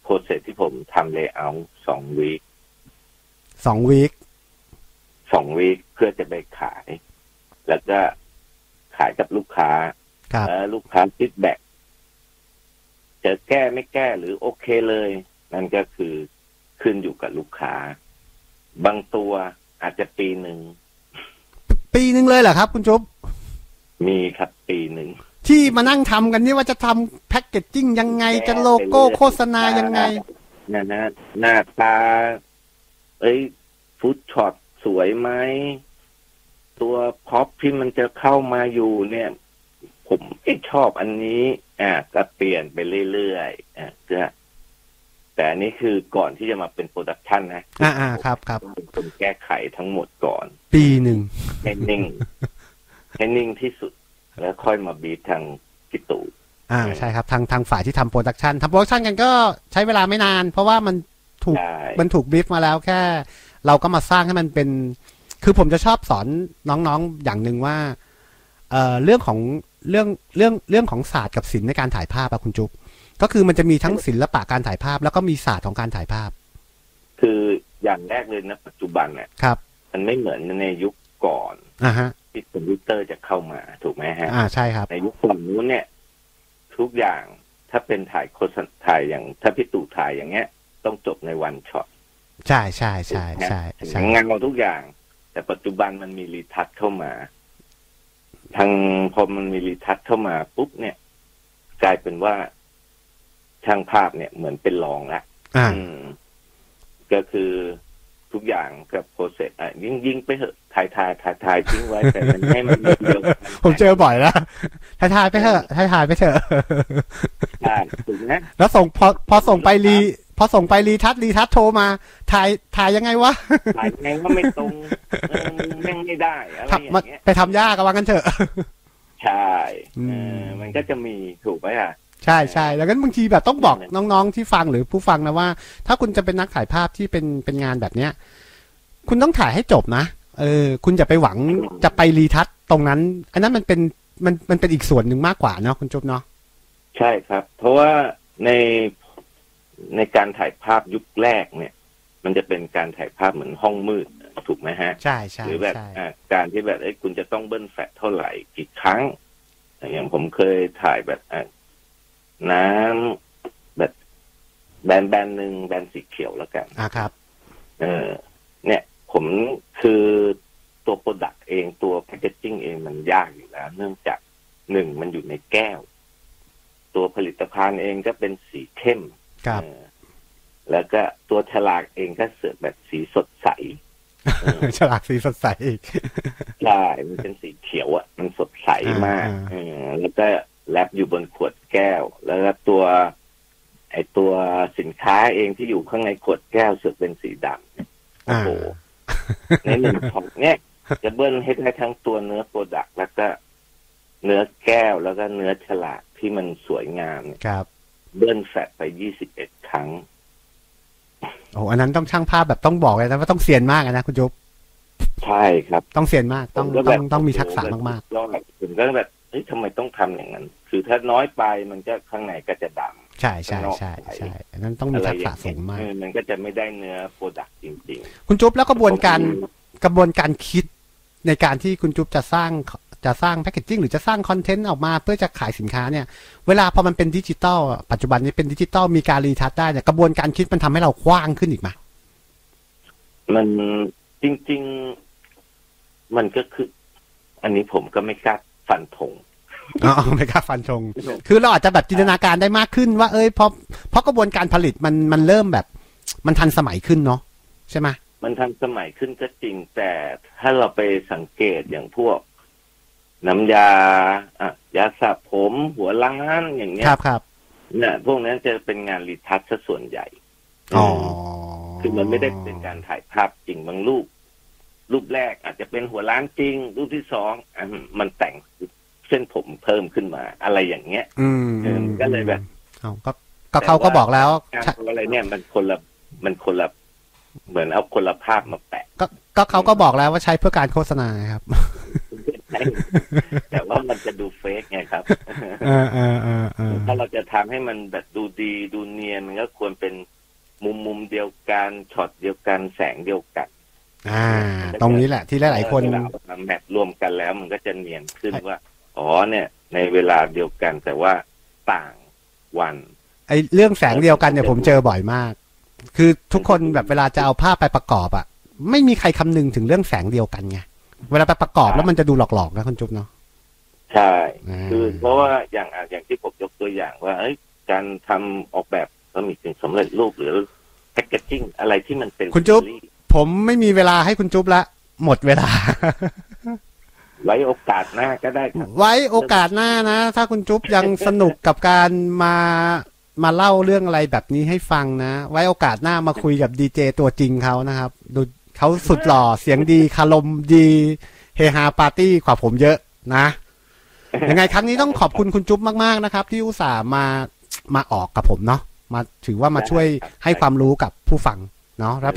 Speaker 4: process ที่ผมทำ layout สอง week
Speaker 3: สอง week
Speaker 4: สอง week เพื่อจะไปขาย แล้วก็ขายกับลูกค้า
Speaker 3: ครับ
Speaker 4: แล้วลูกค้าฟีดแบ็กจะแก้ไม่แก้หรือโอเคเลย นั่นก็คือขึ้นอยู่กับลูกค้า บางตัวอาจจะปีหนึ่ง
Speaker 3: ปีหนึ่งเลยเหรอครับ คุณจุ๊บ
Speaker 4: มีครับปีหนึ่ง
Speaker 3: ที่มานั่งทำกันนี่ว่าจะทำแพ็กเกจจิ้งยังไง จะโลโก้โฆษณายังไง
Speaker 4: นะนะหน้าตา เอ้ยฟุตช็อตสวยไหมตัวพ็อปที่มันจะเข้ามาอยู่เนี่ย ผมไม่ชอบอันนี้ อ่าก็เปลี่ยนไปเรื่อยๆอ่าก็ แต่อันนี้คือก่อนที่จะมาเป็นโปรดักชันนะ
Speaker 3: อ่าอ่าครับครับ
Speaker 4: ต้องเป็นคนแก้ไขทั้งหมดก่อน
Speaker 3: ปีหนึ่ง
Speaker 4: ให้นิ่งให้นิ่งที่สุด แล้วค่อยมาบีททางกิตู
Speaker 3: อ่าใช่ครับทางทางฝ่ายที่ทำโปรดักชันทำโปรดักชันกันก็ใช้เวลาไม่นาน เพราะว่ามันถูก
Speaker 4: ใช่
Speaker 3: มันถูก brief มาแล้วแค่ เราก็มาสร้างให้มันเป็น คือผมจะชอบสอนน้องๆอย่างหนึ่งว่าเอ่อเรื่องของเรื่องเรื่องเรื่องของศาสตร์กับศิลป์ในการถ่ายภาพอะคุณจุ๊บ ก็คือมันจะมีทั้งศิลปะการถ่ายภาพ แล้วก็มีศาสตร์ของการถ่ายภาพ
Speaker 4: คืออย่างแรกเลยนะปัจจุบันเนี่ย
Speaker 3: ครับ
Speaker 4: มันไม่เหมือนในยุคก่อน
Speaker 3: อ่าฮะ
Speaker 4: ที่คอมพิวเตอร์จะเข้ามาถูกไหมฮะ
Speaker 3: อ่าใช่ครับ
Speaker 4: ในยุคก่อนนู้นเนี่ย ทุกอย่างถ้าเป็นถ่ายโฆษณาถ่ายอย่าง ถ้าพี่ตู่ถ่ายอย่างเงี้ย ต้องจบในวันช็อต
Speaker 3: ใช่ใช่ใช่ใช่ใช่
Speaker 4: งานเราทุกอย่าง แต่ปัจจุบันมันมีรีทัชเข้ามาทางพอมันมีรีทัชเข้ามาปุ๊บเนี่ย กลายเป็นว่า ช่างภาพเนี่ยเหมือนเป็นรองละ
Speaker 3: อ่า
Speaker 4: อืมก็คือทุกอย่างกับโปรเซสอะยิงยิงไปเถอะถ่ายถ่ายถ่ายถ่ายทิ้งไว้แต่มันให้มันเยอะๆ
Speaker 3: ผมเจอบ่อยแล้วถ่ายถ่ายไปเถอะถ่ายถ่ายไปเถอะ
Speaker 4: ใช่ถูกไหม
Speaker 3: แล้วส่งพอพอส่งไปรีพอส่งไปรีทัชรีทัชโทรมา ถ่ายถ่ายยังไงวะ
Speaker 4: ถ่ายไงก็ไม่ตรงเออมึงแม่งไม่ได้อะไรอย่าง
Speaker 3: ทำมา
Speaker 4: เงี้ย
Speaker 3: ไปทำยากกันว่ากันเถอะ
Speaker 4: ใช่
Speaker 3: อืม
Speaker 4: เออมันก็จะมีถูกไหมอะ
Speaker 3: ใช่ใช่แล้วงั้นบางทีแบบต้องบอก
Speaker 4: เนี่ย
Speaker 3: น้องๆที่ฟังหรือผู้ฟังนะว่า ถ้าคุณจะเป็นนักถ่ายภาพที่เป็นเป็นงานแบบเนี้ย คุณต้องถ่ายให้จบนะเออ คุณอย่าไปหวังจะไปรีทัชตรงนั้น อันนั้นมันเป็นมันมันเป็นอีกส่วนหนึ่งมากกว่าเนาะคุณจุ๊บเนาะ
Speaker 4: ใช่ครับ เพราะว่าในในการถ่ายภาพยุคแรกเนี่ย มันจะเป็นการถ่ายภาพเหมือนห้องมืดถูกไหมฮะ
Speaker 3: ใช่ใช่
Speaker 4: หรือแบบ
Speaker 3: ใช่
Speaker 4: อะการที่แบบเอ้ยคุณจะต้องเบิ้ลแฟลชเท่าไหร่กี่ครั้ง อย่างผมเคยถ่ายแบบอะ น้ำแบบแบรนด์แบรนด์หนึ่งแบรนด์สีเขียวแล้วกัน
Speaker 3: อะครับ
Speaker 4: เออ เนี่ย ผมคือตัว product เองตัว packaging เองมันยากอยู่แล้ว เนื่องจากหนึ่งมันอยู่ในแก้ว ตัวผลิตภัณฑ์เองก็เป็นสีเข้ม
Speaker 3: ครับ
Speaker 4: เออแล้วก็ตัวฉลากเองก็เสือกแบบสีสดใสเออ
Speaker 3: ฉลากสีสดใสอีก
Speaker 4: ใช่มันเป็นสีเขียวอะ มันสดใสมาก
Speaker 3: อ่า
Speaker 4: เออแล้วก็wrap อยู่บนขวดแก้วแล้วก็ตัวไอ ตัวสินค้าเองที่อยู่ข้างในขวดแก้วเสือกเป็นสีดำโอ้
Speaker 3: อ่า
Speaker 4: โหในหนึ่งของเนี่ยจะเบิ้ลให้ได้ทั้งตัวเนื้อ product แล้วก็เนื้อแก้วแล้วก็เนื้อฉลากที่มันสวยงามเนี่ย
Speaker 3: ครับ
Speaker 4: เบิ้ลแฟลชไปยี่สิบเอ็ดครั้ง
Speaker 3: โอ้อันนั้นต้องช่างภาพแบบต้องบอกเลยนะว่าต้องเซียนมากนะคุณจุ๊บ
Speaker 4: ใช่ครับ
Speaker 3: ต้องเซียนมากต้อง
Speaker 4: ผมก็
Speaker 3: ต้
Speaker 4: แบ
Speaker 3: อบงต้องมีทักษะมาก
Speaker 4: ๆยอดผมก็แบบเฮ้ยทำไมต้องทำอย่างนั้น คือถ้าน้อยไปมันก็ข้างในก็จะด
Speaker 3: ๆ ใช่ใช่ใช่ใช่อันนั้นต้องำมี
Speaker 4: อะไร
Speaker 3: ทัก
Speaker 4: อ
Speaker 3: ษะ
Speaker 4: ย่าง
Speaker 3: สู
Speaker 4: เงี้ย
Speaker 3: งมาก
Speaker 4: เออมันก็จะไม่ได้เนื้อโปรดักต์จริง
Speaker 3: คุณจุ๊บแล้วกระ
Speaker 4: ๆ
Speaker 3: บวนการ
Speaker 4: ผม
Speaker 3: กระบวนการคิดในการที่คุณจุ๊บจะสร้างจะสร้างแพคเกจจิ้งหรือจะสร้างคอนเทนต์ออกมาเพื่อจะขายสินค้าเนี่ย เวลาพอมันเป็นดิจิตอลอะปัจจุบันนี้เป็นดิจิตอลมีการรีทัชได้เนี่ยกระบวนการคิดมันทำให้เรากว้างขึ้นอีกไหม
Speaker 4: มันจริง ๆ มันก็คือ อันนี้ผมก็ไม่กล้าฟันธง
Speaker 3: อ๋อไม่กล้าฟันธงคือเราอาจจะแบบจินตนาการได้มากขึ้นว่าเอ้ยเพราะเพราะกระบวนการผลิตมันมันเริ่มแบบ มันทันสมัยขึ้นเนาะใช่ไหม
Speaker 4: มันทันสมัยขึ้นก็จริง แต่ถ้าเราไปสังเกตอย่างพวก น้ำยาอะยาสระผม หัวล้านอย่างเงี้ย
Speaker 3: ครับครับ
Speaker 4: เนี่ยพวกนั้นจะเป็นงานรีทัชซะส่วนใหญ่
Speaker 3: อ๋อ
Speaker 4: คือมันไม่ได้เป็นการถ่ายภาพจริงบางรูปรูปแรกอาจจะเป็นหัวล้านจริง รูปที่สองอะมันแต่ง เส้นผมเพิ่มขึ้นมาอะไรอย่างเงี้ย
Speaker 3: อืม
Speaker 4: เออก็เลยแบบ
Speaker 3: เอาก็ก็เขาก็บอกแล้ว
Speaker 4: งาน
Speaker 3: ใช่
Speaker 4: อะไรเนี่ยมันคนละมันคนละเหมือนเอาคนละภาพมาแปะ
Speaker 3: ก็ก็เขาก็บอกแล้วว่าใช้เพื่อการโฆษณาครับ
Speaker 4: แต่ว่ามันจะดูเฟกไงครับ
Speaker 3: เออเออเออเออ
Speaker 4: ถ้าเราจะทำให้มันแบบดูดีดูเนียนมันก็ควรเป็นมุมมุมเดียวกันช็อตเดียวกันแสงเดียวกัน
Speaker 3: อ่า ตรงนี้แหละที่หลายๆคน
Speaker 4: เวลาเอามาแมทรวมกันแล้วมันก็จะเนียนขึ้นว่า อ๋อเนี่ย ในเวลาเดียวกันแต่ว่าต่างวัน
Speaker 3: ไอ้เรื่องแสงเดียวกันเนี่ยผมเจอบ่อยมาก คือทุกคนแบบเวลาจะเอาภาพไปประกอบอะไม่มีใครคำนึงถึงเรื่องแสงเดียวกันไงเวลาไปประกอบแล้วมันจะดูหลอกๆนะคุณจุ๊บเนาะ
Speaker 4: ใช่
Speaker 3: อ่า
Speaker 4: คือเพราะว่าอย่างอะอย่างที่ผมยกตัวอย่างว่าเอ้ยการทำออกแบบก็มีสิ่งสำเร็จรูปหรือแพคเกจจิ้งอะไรที่มันเป็น
Speaker 3: คุณจุ๊บ
Speaker 4: ซีรีส์
Speaker 3: ผมไม่มีเวลาให้คุณจุ๊บละ หมดเวลา
Speaker 4: ไว้โอกาสหน้าก็ได้ครับ
Speaker 3: ไว้โอกาสหน้านะ ถ้าคุณจุ๊บยังสนุกกับการมามาเล่าเรื่องอะไรแบบนี้ให้ฟังนะ ไว้โอกาสหน้ามาคุยกับดีเจตัวจริงเขานะครับ ดูเขาสุดหล่อเสียงดีคารมดีเฮฮาปาร์ตี้กว่าผมเยอะนะยังไงครั้งนี้ต้องขอบคุณคุณจุ๊บมากๆนะครับ ที่อุตส่าห์มามาออกกับผมเนาะมาถือว่ามาช่วยให้ความรู้กับผู้ฟังเนาะแล้วเป็น